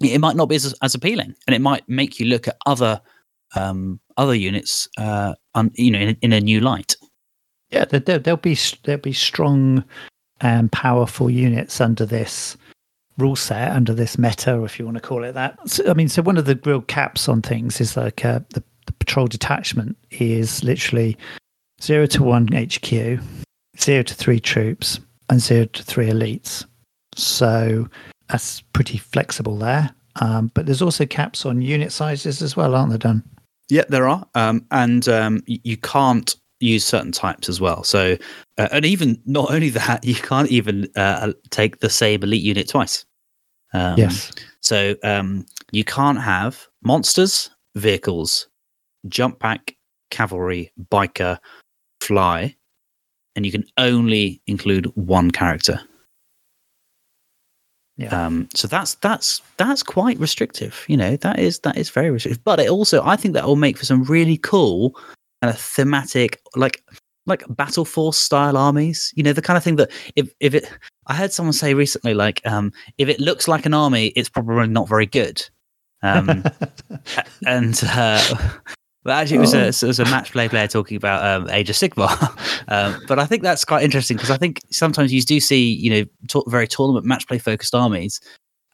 it might not be as, as appealing, and it might make you look at other um, other units, uh, you know, in, in a new light. Yeah, there, will be there'll be strong and powerful units under this rule set, under this meta, if you want to call it that. So, I mean, so one of the real caps on things is like uh, the, the patrol detachment is literally zero to one HQ, zero to three troops, and zero to three elites. So that's pretty flexible there. Um, but there's also caps on unit sizes as well, aren't there, Don? Yeah, there are. Um, and um, you can't use certain types as well. So, uh, and even not only that, you can't even uh, take the same elite unit twice. Um, yes. So um, you can't have monsters, vehicles, jump pack, cavalry, biker, fly, and you can only include one character. Yeah. Um, so that's that's that's quite restrictive. You know, that is that is very restrictive. But it also, I think that will make for some really cool kind of thematic, like like battle force style armies. You know, the kind of thing that if if it, I heard someone say recently, like um, if it looks like an army, it's probably not very good. Um, and uh, but actually, it was, a, oh. it was a match play player talking about um, Age of Sigmar. um, but I think that's quite interesting because I think sometimes you do see, you know, very tournament match play focused armies,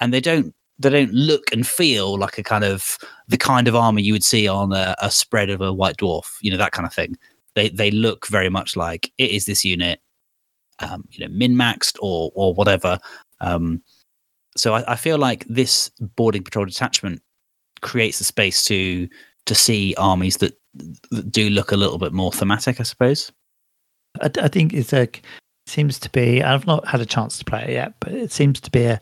and they don't they don't look and feel like a kind of the kind of armor you would see on a, a spread of a white dwarf, you know, that kind of thing. They they look very much like it is this unit, um, you know, min maxed or or whatever. Um, so I, I feel like this boarding patrol detachment creates a space to to see armies that, that do look a little bit more thematic, I suppose. I, I think it's like seems to be. I've not had a chance to play it yet, but it seems to be a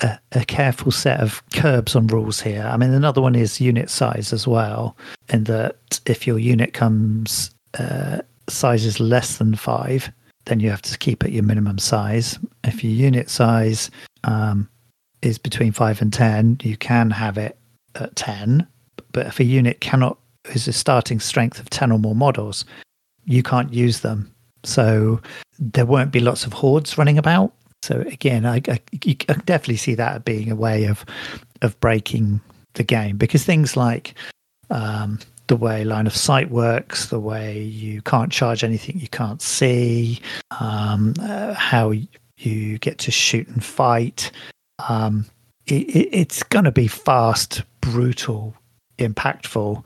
a, a careful set of curbs on rules here. I mean, another one is unit size as well, in that if your unit comes uh, size is less than five, then you have to keep at your minimum size. If your unit size um, is between five and ten, you can have it at ten. But if a unit cannot is a starting strength of ten or more models, you can't use them. So there won't be lots of hordes running about. So again, I, I, I definitely see that being a way of of breaking the game because things like um, the way line of sight works, the way you can't charge anything you can't see, um, uh, how you get to shoot and fight. Um, it, it, it's going to be fast, brutal, impactful,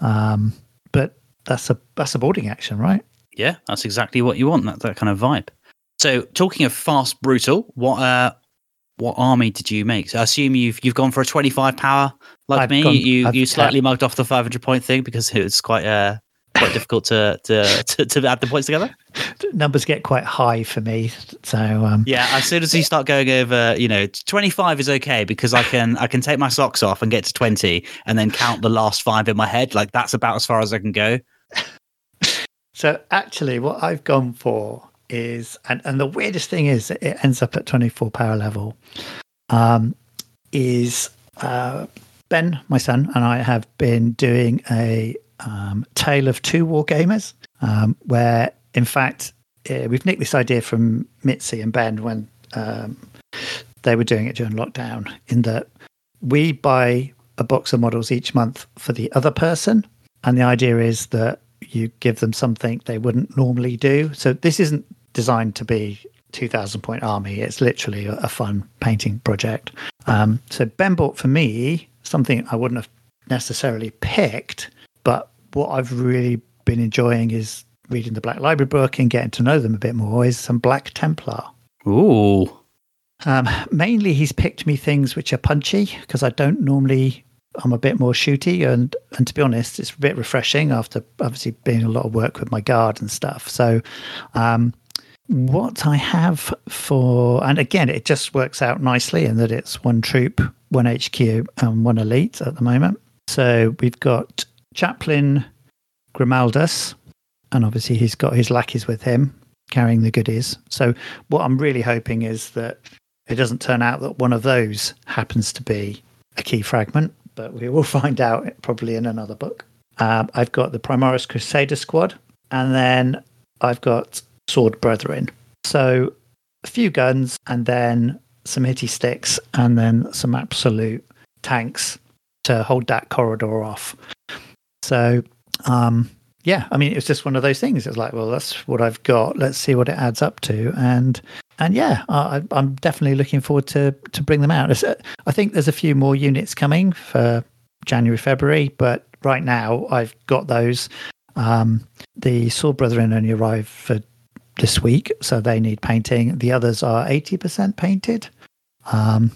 um, but that's a that's a boarding action, right? Yeah, that's exactly what you want. That that kind of vibe. So, talking of fast, brutal, what uh, what army did you make? So I assume you've you've gone for a twenty five power like I've me. gone- you I've- you slightly mugged off the five hundred point thing because it was quite uh quite difficult to, to to to add the points together. Numbers get quite high for me, so um, Yeah, as soon as you start going over, you know, twenty five is okay because I can I can take my socks off and get to twenty and then count the last five in my head. Like that's about as far as I can go. So actually, what I've gone for is, and, and the weirdest thing is, it ends up at 24 power level. Um, is uh, Ben, my son, and I have been doing a um, tale of two war gamers, um, where in fact uh, we've nicked this idea from Mitzi and Ben when um, they were doing it during lockdown. In that we buy a box of models each month for the other person, and the idea is that you give them something they wouldn't normally do. So this isn't designed to be 2000 point army. It's literally a fun painting project. Um, so Ben bought for me something I wouldn't have necessarily picked, but what I've really been enjoying is reading the Black Library book and getting to know them a bit more is some Black Templar. Ooh. Um, mainly, he's picked me things which are punchy because I don't normally. I'm a bit more shooty, and and to be honest, it's a bit refreshing after obviously being a lot of work with my guard and stuff. So, um, what I have for, and again, it just works out nicely in that it's one troop, one HQ, and one elite at the moment. So we've got Chaplain Grimaldus, and obviously he's got his lackeys with him carrying the goodies. So what I'm really hoping is that it doesn't turn out that one of those happens to be a key fragment, but we will find out probably in another book. Um, I've got the Primaris Crusader squad, and then I've got Sword Brethren. So a few guns, and then some hitty sticks, and then some absolute tanks to hold that corridor off. So, um, yeah, I mean, it was just one of those things. It's like, well, that's what I've got. Let's see what it adds up to, and and yeah, I, I'm definitely looking forward to to bring them out. Uh, I think there's a few more units coming for January, February, but right now I've got those. Um, the Sword Brethren only arrived for this week, so they need painting. The others are 80% painted. Um,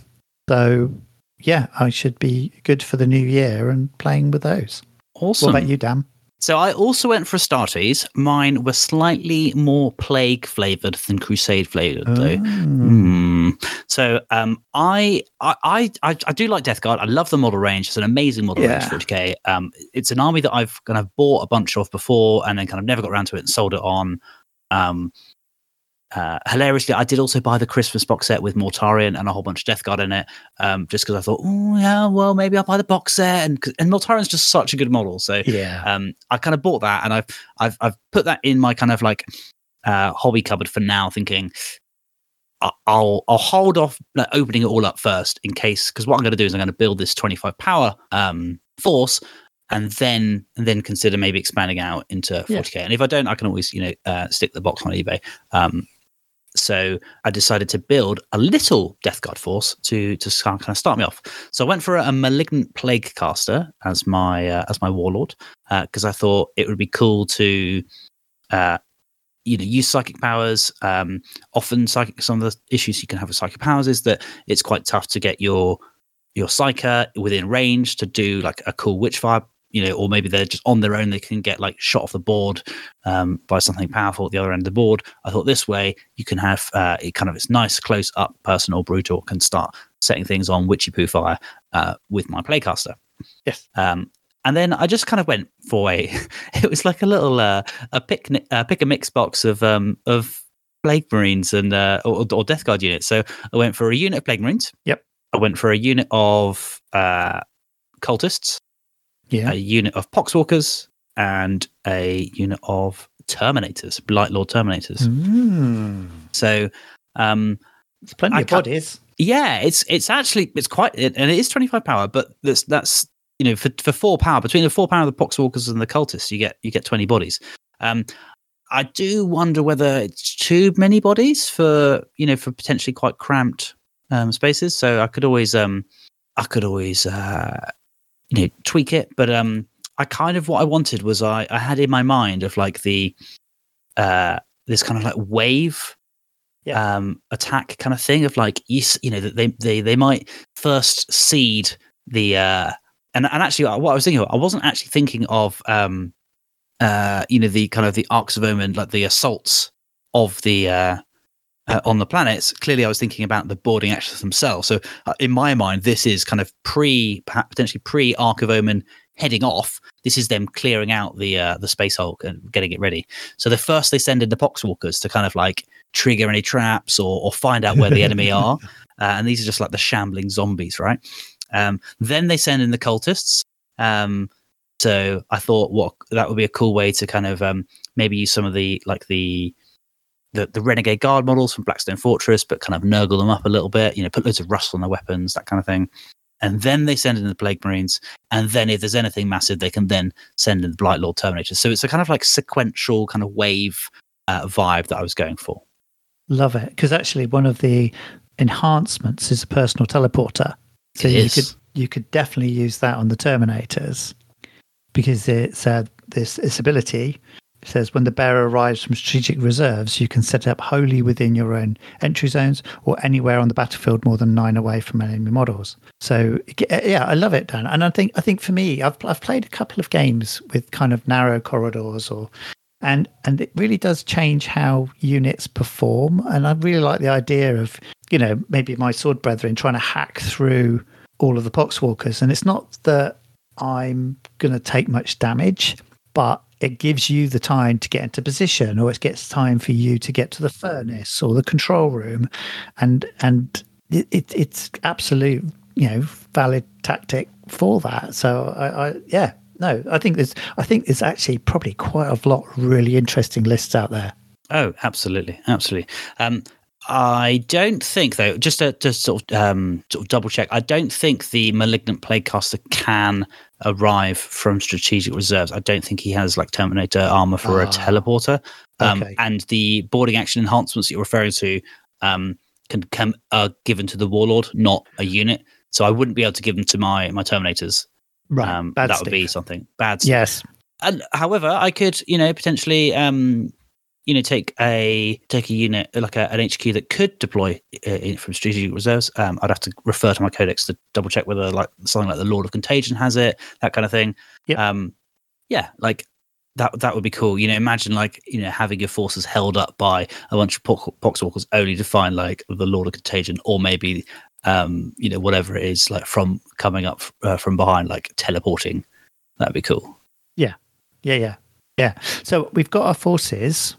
so yeah, I should be good for the new year and playing with those. Awesome. What about you, Dan? So I also went for Astartes. Mine were slightly more plague flavored than Crusade flavored, though. Mm. So um, I, I I I do like Death Guard. I love the model range. It's an amazing model Yeah. range, 40k. Um, it's an army that I've kind of bought a bunch of before, and then kind of never got around to it and sold it on. Um, uh, hilariously, I did also buy the Christmas box set with Mortarion and a whole bunch of Death Guard in it, um, just because I thought, oh yeah, well maybe I'll buy the box set, and and Mortarion's just such a good model, so Yeah. um, I kind of bought that and I've I've I've put that in my kind of like uh, hobby cupboard for now, thinking I'll I'll hold off like, opening it all up first in case because what I'm going to do is I'm going to build this 25 power um, force and then and then consider maybe expanding out into 40k. And if I don't, I can always you know uh, stick the box on eBay. Um, so I decided to build a little Death Guard force to to kind of start me off. So I went for a, malignant plague caster as my uh, as my warlord because I thought it would be cool to uh, you know use psychic powers. Um, often psychic some of the issues you can have with psychic powers is that it's quite tough to get your your psyker within range to do like a cool witchfire you know, or maybe they're just on their own. They can get like shot off the board um, by something powerful at the other end of the board. I thought this way you can have uh, it kind of it's nice, close up, personal, brutal, can start setting things on witchy poo fire uh, with my plaguecaster. Yes. Um, and then I just kind of went for a. It was like a little uh, a picnic, uh, pick a mix box of um of plague marines and uh, or, or death guard units. So I went for a unit of plague marines. Yep. I went for a unit of uh, cultists, Yeah. a unit of poxwalkers, and a unit of terminators, blight lord terminators. Mm. So um There's plenty I of bodies. yeah, it's it's actually it's quite it, and it is twenty five power, but that's that's you know for for four power between the four power of the poxwalkers and the cultists, you get you get twenty bodies. Um, I do wonder whether it's too many bodies for you know for potentially quite cramped um, spaces. So I could always um I could always uh you know tweak it, but um I kind of what I wanted was I I had in my mind of like the uh this kind of like wave Yeah. um attack kind of thing of like you you know that they they they might first seed the uh and and actually uh, what I was thinking of, I wasn't actually thinking of um uh you know the kind of the Arks of Omen like the assaults of the uh uh, on the planets, clearly I was thinking about the boarding actions themselves. So, uh, in my mind, this is kind of pre, perhaps potentially pre Ark of Omen heading off. This is them clearing out the uh, the space hulk and getting it ready. So, the first they send in the poxwalkers to kind of like trigger any traps or, or find out where the enemy are. Uh, and these are just like the shambling zombies, right? Um, then they send in the cultists. Um, so I thought, what that would be a cool way to kind of um, maybe use some of the like the the, the renegade guard models from Blackstone Fortress, but kind of nurgle them up a little bit, you know, put loads of rust on their weapons, that kind of thing. And then they send in the Plague Marines. And then if there's anything massive, they can then send in the Blight Lord Terminators. So it's a kind of like sequential kind of wave uh, vibe that I was going for. Love it. Because actually, one of the enhancements is a personal teleporter. So It you is. could you could definitely use that on the Terminators because it's uh, this this ability says when the bearer arrives from strategic reserves, you can set it up wholly within your own entry zones or anywhere on the battlefield more than nine away from enemy models. So uh, yeah, I love it, Dan. And I think I think for me, I've I've played a couple of games with kind of narrow corridors or and and it really does change how units perform. And I really like the idea of you know maybe my sword brethren trying to hack through all of the poxwalkers, and it's not that I'm going to take much damage, but it gives you the time to get into position, or it gets time for you to get to the furnace or the control room, and and it, it it's absolute you know valid tactic for that. So I, I yeah no I think there's I think there's actually probably quite a lot of really interesting lists out there. Oh, absolutely, absolutely. Um, I don't think though. Just to, to sort of um, sort of double check, I don't think the malignant plaguecaster can arrive from strategic reserves. I don't think he has like Terminator armor for a Ah, teleporter. Um, okay. And the boarding action enhancements you're referring to um, can come are given to the warlord, not a unit. So I wouldn't be able to give them to my my Terminators. Right, Um, that would be something bad. Yes, And however, I could, you know, potentially, um, you know, take a take a unit like a, an HQ that could deploy uh, from strategic reserves. Um, I'd have to refer to my codex to double check whether like something like the Lord of Contagion has it, that kind of thing. Yep. Um, yeah, like that that would be cool. You know, imagine like you know having your forces held up by a bunch of pox- poxwalkers only to find like the Lord of Contagion, or maybe um, you know whatever it is like from coming up uh, from behind, like teleporting. That'd be cool. Yeah, yeah, yeah, yeah. So we've got our forces.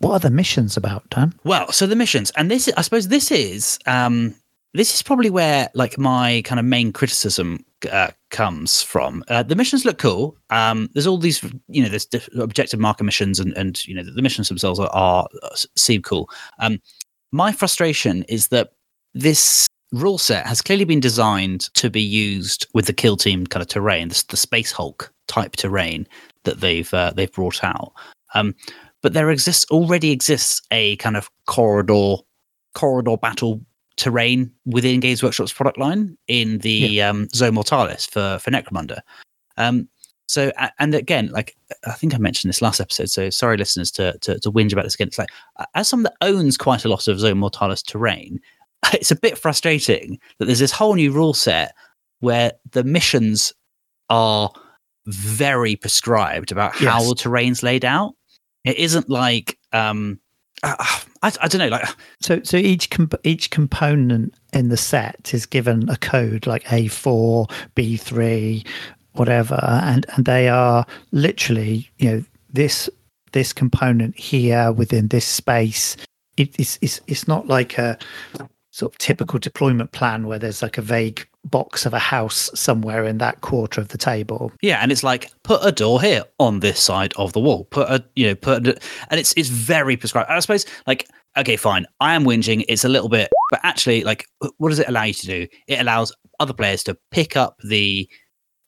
What are the missions about, Dan? Well, so the missions, and this, I suppose, this is um, this is probably where like my kind of main criticism uh, comes from. Uh, the missions look cool. Um, there's all these, you know, there's objective marker missions, and and you know the missions themselves are, are uh, seem cool. Um, my frustration is that this rule set has clearly been designed to be used with the kill team kind of terrain, the, the space Hulk type terrain that they've uh, they've brought out. Um, but there exists already exists a kind of corridor corridor battle terrain within Games Workshop's product line in the um, Zone Mortalis for for Necromunda. Um, so and again, like I think I mentioned this last episode, so sorry, listeners, to to, to whinge about this again. It's like as someone that owns quite a lot of Zone Mortalis terrain, it's a bit frustrating that there's this whole new rule set where the missions are very prescribed about how the terrain's laid out. It isn't like um, uh, I, I don't know, like So, so each comp- each component in the set is given a code like A four, B three, whatever, and and they are literally, you know, this this component here within this space. It, it's it's it's not like a sort of typical deployment plan where there's like a vague box of a house somewhere in that quarter of the table. Yeah, and it's like put a door here on this side of the wall. Put a you know put a, and it's it's very prescribed. I suppose like okay, fine. I am whinging. It's a little bit, but actually, like, what does it allow you to do? It allows other players to pick up the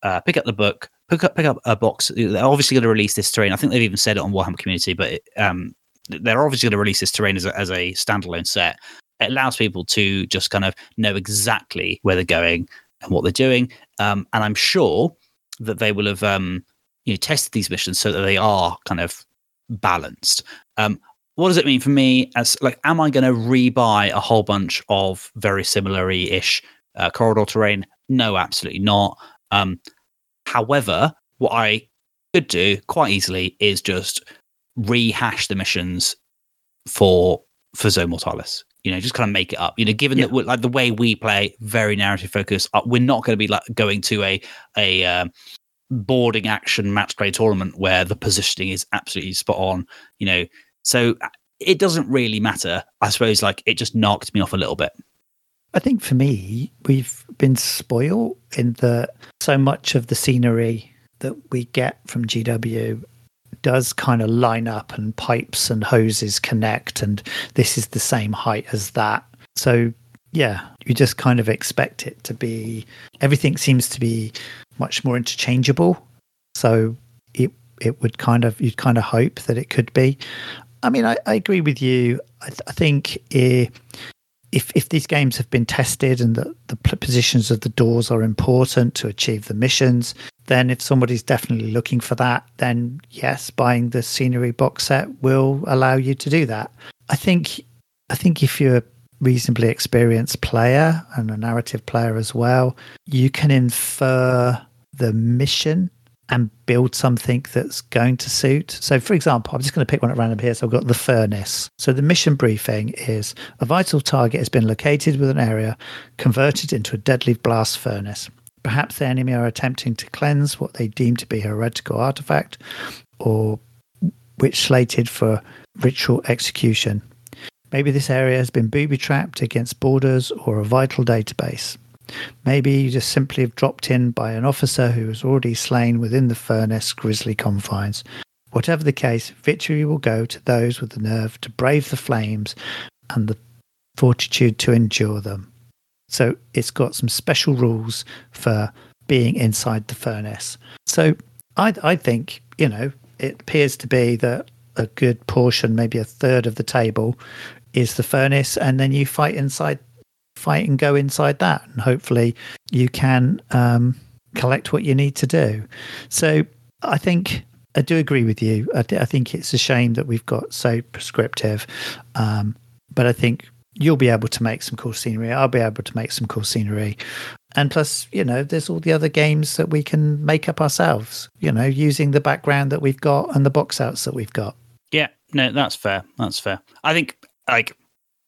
uh, pick up the book, pick up pick up a box. They're obviously going to release this terrain. I think they've even said it on Warhammer Community, but it, um, they're obviously going to release this terrain as a, as a standalone set. It allows people to just kind of know exactly where they're going and what they're doing. Um, and I'm sure that they will have um, you know tested these missions so that they are kind of balanced. Um, what does it mean for me? As like, am I going to rebuy a whole bunch of very similar-ish uh, corridor terrain? No, absolutely not. Um, however, what I could do quite easily is just rehash the missions for for Zone Mortalis. You know, just kind of make it up. You know, given Yeah. that we're, like the way we play, very narrative focused, uh, we're not going to be like going to a a um, boarding action match play tournament where the positioning is absolutely spot on. You know, so uh, it doesn't really matter. I suppose like it just knocked me off a little bit. I think for me, we've been spoiled in that so much of the scenery that we get from GW does kind of line up and pipes and hoses connect, and this is the same height as that. So, yeah, you just kind of expect it to be everything seems to be much more interchangeable. So, it it would kind of you'd kind of hope that it could be. I mean, I, I agree with you. I, th- I think if if these games have been tested and the, the positions of the doors are important to achieve the missions, then if somebody's definitely looking for that, then yes, buying the scenery box set will allow you to do that. I think I think if you're a reasonably experienced player and a narrative player as well, you can infer the mission and build something that's going to suit. So, for example, I'm just going to pick one at random here. So, I've got the furnace. So, the mission briefing is a vital target has been located with an area converted into a deadly blast furnace. Perhaps the enemy are attempting to cleanse what they deem to be a heretical artifact or which slated for ritual execution. Maybe this area has been booby trapped against borders or a vital database. Maybe you just simply have dropped in by an officer who was already slain within the furnace grisly confines. Whatever the case, victory will go to those with the nerve to brave the flames and the fortitude to endure them. So it's got some special rules for being inside the furnace. So I, I think, you know, it appears to be that a good portion, maybe a third of the table, is the furnace, and then you fight inside fight and go inside that. And hopefully you can um, collect what you need to do. So i think i do agree with you. I, th- I think it's a shame that we've got so prescriptive um, but i think you'll be able to make some cool scenery i'll be able to make some cool scenery and plus you know there's all the other games that we can make up ourselves you know using the background that we've got and the box outs that we've got Yeah, no, that's fair. That's fair. I think like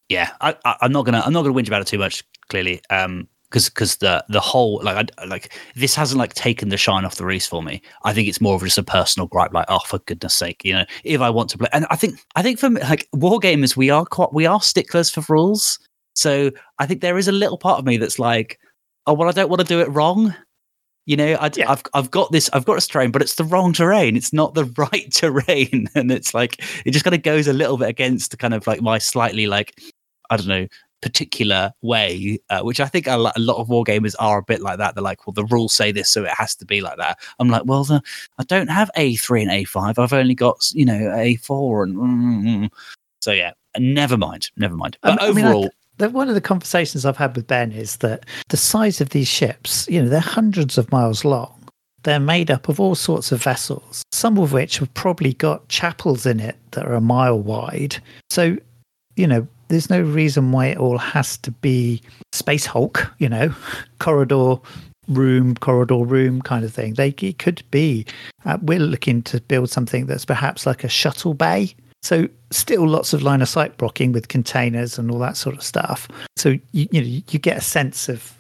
yeah, I, I'm not gonna I'm not gonna whinge about it too much. Clearly, um, because because the the whole like I like this hasn't like taken the shine off the release for me. I think it's more of just a personal gripe. Like, oh, for goodness sake, you know, if I want to play, and I think I think for me, like war gamers, we are quite we are sticklers for rules. So I think there is a little part of me that's like, oh well, I don't want to do it wrong. You know, I, Yeah. I've I've got this I've got this terrain, but it's the wrong terrain. It's not the right terrain, and it's like it just kind of goes a little bit against the kind of like my slightly like I don't know particular way, uh, which I think a lot, of war gamers are a bit like that. They're like, well, the rules say this, so it has to be like that. I'm like, well, the, I don't have A three and A five. I've only got you know A four, and mm, so yeah. Never mind, never mind. I But mean- I mean, I- overall, the, one of the conversations I've had with Ben is that the size of these ships, you know, they're hundreds of miles long. They're made up of all sorts of vessels, some of which have probably got chapels in it that are a mile wide. So, you know, there's no reason why it all has to be Space Hulk, you know, corridor room, corridor room kind of thing. They it could be. Uh, we're looking to build something that's perhaps like a shuttle bay. So still lots of line of sight blocking with containers and all that sort of stuff. So you you know you get a sense of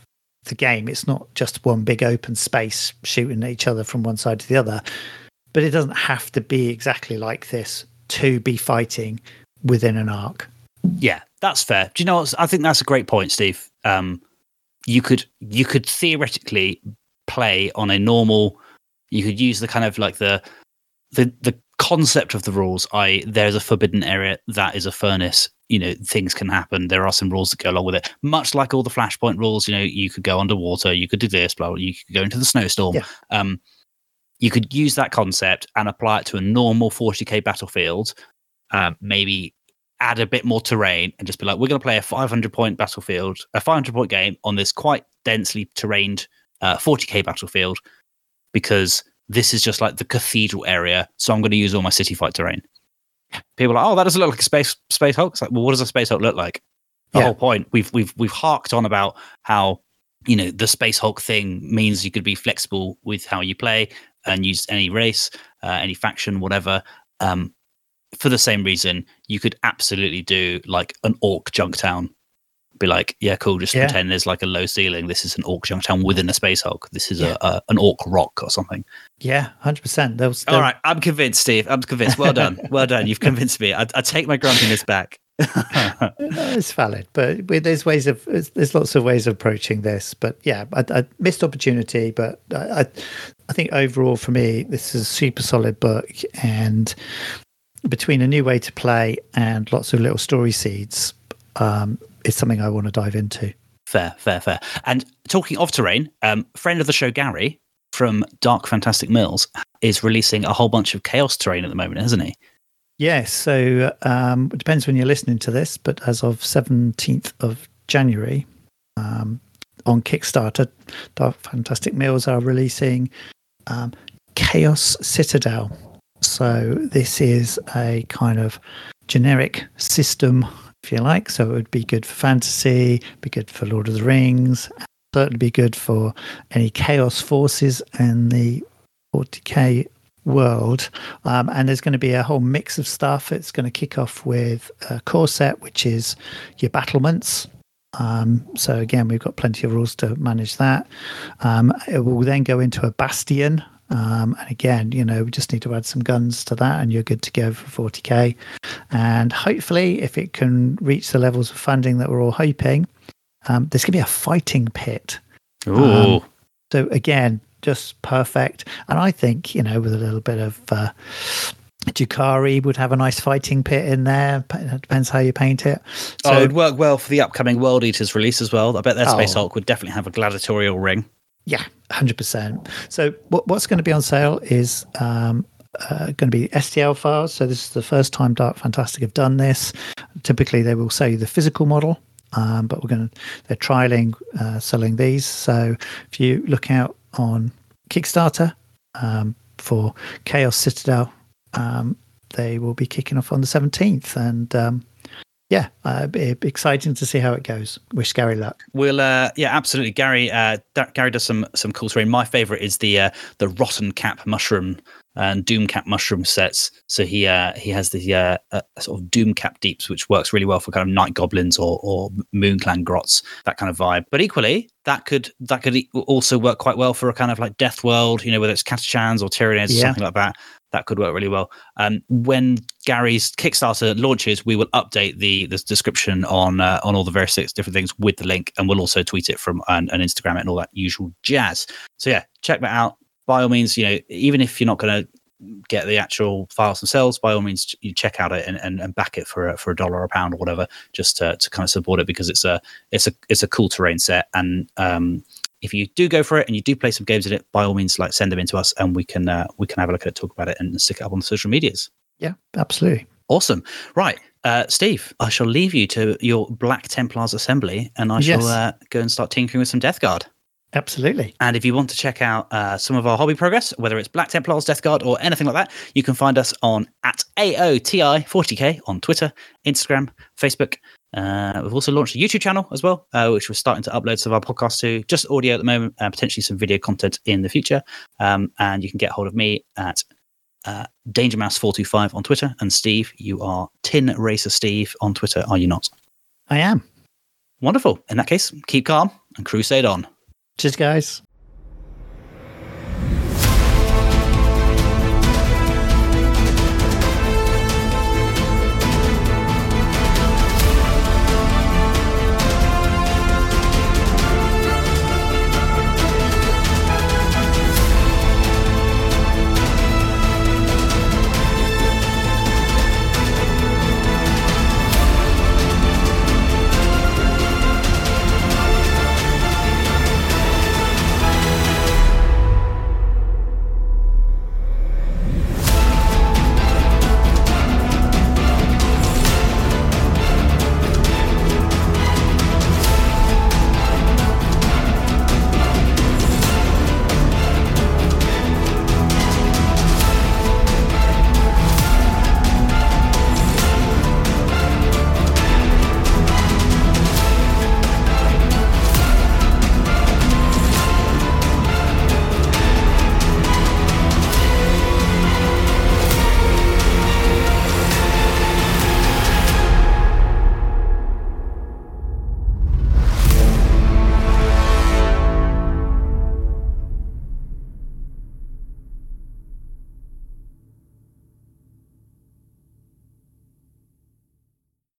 the game. It's not just one big open space shooting at each other from one side to the other. But it doesn't have to be exactly like this to be fighting within an ark. Yeah, that's fair. Do you know what? I think that's a great point, Steve. Um, you could you could theoretically play on a normal. You could use the kind of like the the the concept of the rules. I there's a forbidden area that is a furnace. You know, things can happen. There are some rules that go along with it. Much like all the Flashpoint rules. You know, you could go underwater. You could do this. Blah. blah you could go into the snowstorm. Yeah. Um, you could use that concept and apply it to a normal 40k battlefield. Um, maybe add a bit more terrain and just be like, we're going to play a 500 point battlefield, a 500 point game on this quite densely terrained uh, 40k battlefield because this is just like the cathedral area. So I'm going to use all my city fight terrain. People are like, oh, that doesn't look like a space space Hulk. It's like, well, what does a space Hulk look like? The Yeah. whole point. We've we've we've harked on about how you know the space Hulk thing means you could be flexible with how you play and use any race, uh, any faction, whatever. Um, for the same reason, you could absolutely do like an orc junk town. Be like, yeah, cool. Just Yeah. pretend there's like a low ceiling. This is an orc junk town within a space Hulk. This is Yeah. a, a an orc rock or something. Yeah, hundred percent. There was All right, I'm convinced, Steve. I'm convinced. Well done, well done. You've convinced me. I, I take my grumpiness back. it's valid, but there's ways of there's, there's lots of ways of approaching this. But yeah, I, I missed opportunity, but I, I I think overall for me this is a super solid book, and between a new way to play and lots of little story seeds, um, it's something I want to dive into. Fair, fair, fair. And talking of terrain, um, friend of the show Gary from Dark Fantastic Mills is releasing a whole bunch of chaos terrain at the moment, isn't he? Yes, so um, it depends when you're listening to this, but as of 17th of January, um, on Kickstarter, Dark Fantastic Mills are releasing um, Chaos Citadel. So this is a kind of generic system, if you like. So it would be good for fantasy, be good for Lord of the Rings, certainly be good for any chaos forces in the 40k world. Um, and there's going to be a whole mix of stuff. It's going to kick off with a core set, which is your battlements. Um, so again, we've got plenty of rules to manage that. Um, it will then go into a bastion. Um, and again, you know, we just need to add some guns to that, and you're good to go for 40k. And hopefully, if it can reach the levels of funding that we're all hoping, um, there's going to be a fighting pit. Ooh, So again, just perfect. And I think you know, with a little bit of uh, Drukhari would have a nice fighting pit in there. It depends how you paint it. So oh, it'd work well for the upcoming World Eaters release as well. I bet their Space Oh. Hulk would definitely have a gladiatorial ring. Yeah, hundred percent. So what, what's going to be on sale is um, uh, going to be STL files. So this is the first time Dark Fantastic have done this. Typically, they will sell you the physical model. Um, but we're going to they're trialing uh, selling these. So if you look out on Kickstarter um, for Chaos Citadel, um, they will be kicking off on the seventeenth, and um, yeah, uh, exciting to see how it goes. Wish Gary luck. We'll, uh, yeah, absolutely. Gary, uh, Da- Gary does some some cool terrain. My favorite is the uh, the rotten cap mushroom and doom cap mushroom sets. So he uh, he has the uh, uh, sort of doom cap deeps, which works really well for kind of night goblins or or moon clan grots, that kind of vibe. But equally, that could that could also work quite well for a kind of like death world. You know, whether it's Catachans or Tyranids or Yeah. something like that. That could work really well. Um, when Gary's Kickstarter launches, we will update the the description on uh, on all the various different things with the link, and we'll also tweet it from and, Instagram it and all that usual jazz. So yeah, check that out. By all means, you know, even if you're not going to get the actual files themselves, by all means, you check out it and, and, and back it for a, for a dollar or a pound or whatever, just to, to kind of support it because it's a it's a it's a cool terrain set. And um, if you do go for it and you do play some games in it, by all means, like send them in to us and we can uh, we can have a look at it, talk about it, and stick it up on the social medias. Yeah, absolutely. Awesome. Right. Uh, Steve, I shall leave you to your Black Templars assembly and I shall Yes. uh, go and start tinkering with some Death Guard. Absolutely. And if you want to check out uh, some of our hobby progress, whether it's Black Templars, Death Guard, or anything like that, you can find us on at AOTI40K on Twitter, Instagram, Facebook, Uh, we've also launched a YouTube channel as well, uh, which we're starting to upload some of our podcasts to. Just audio at the moment, and potentially some video content in the future. Um, and you can get hold of me at uh, DangerMouse425 on Twitter. And Steve, you are Tin Racer Steve on Twitter, are you not? I am. Wonderful. In that case, keep calm and crusade on. Cheers, guys.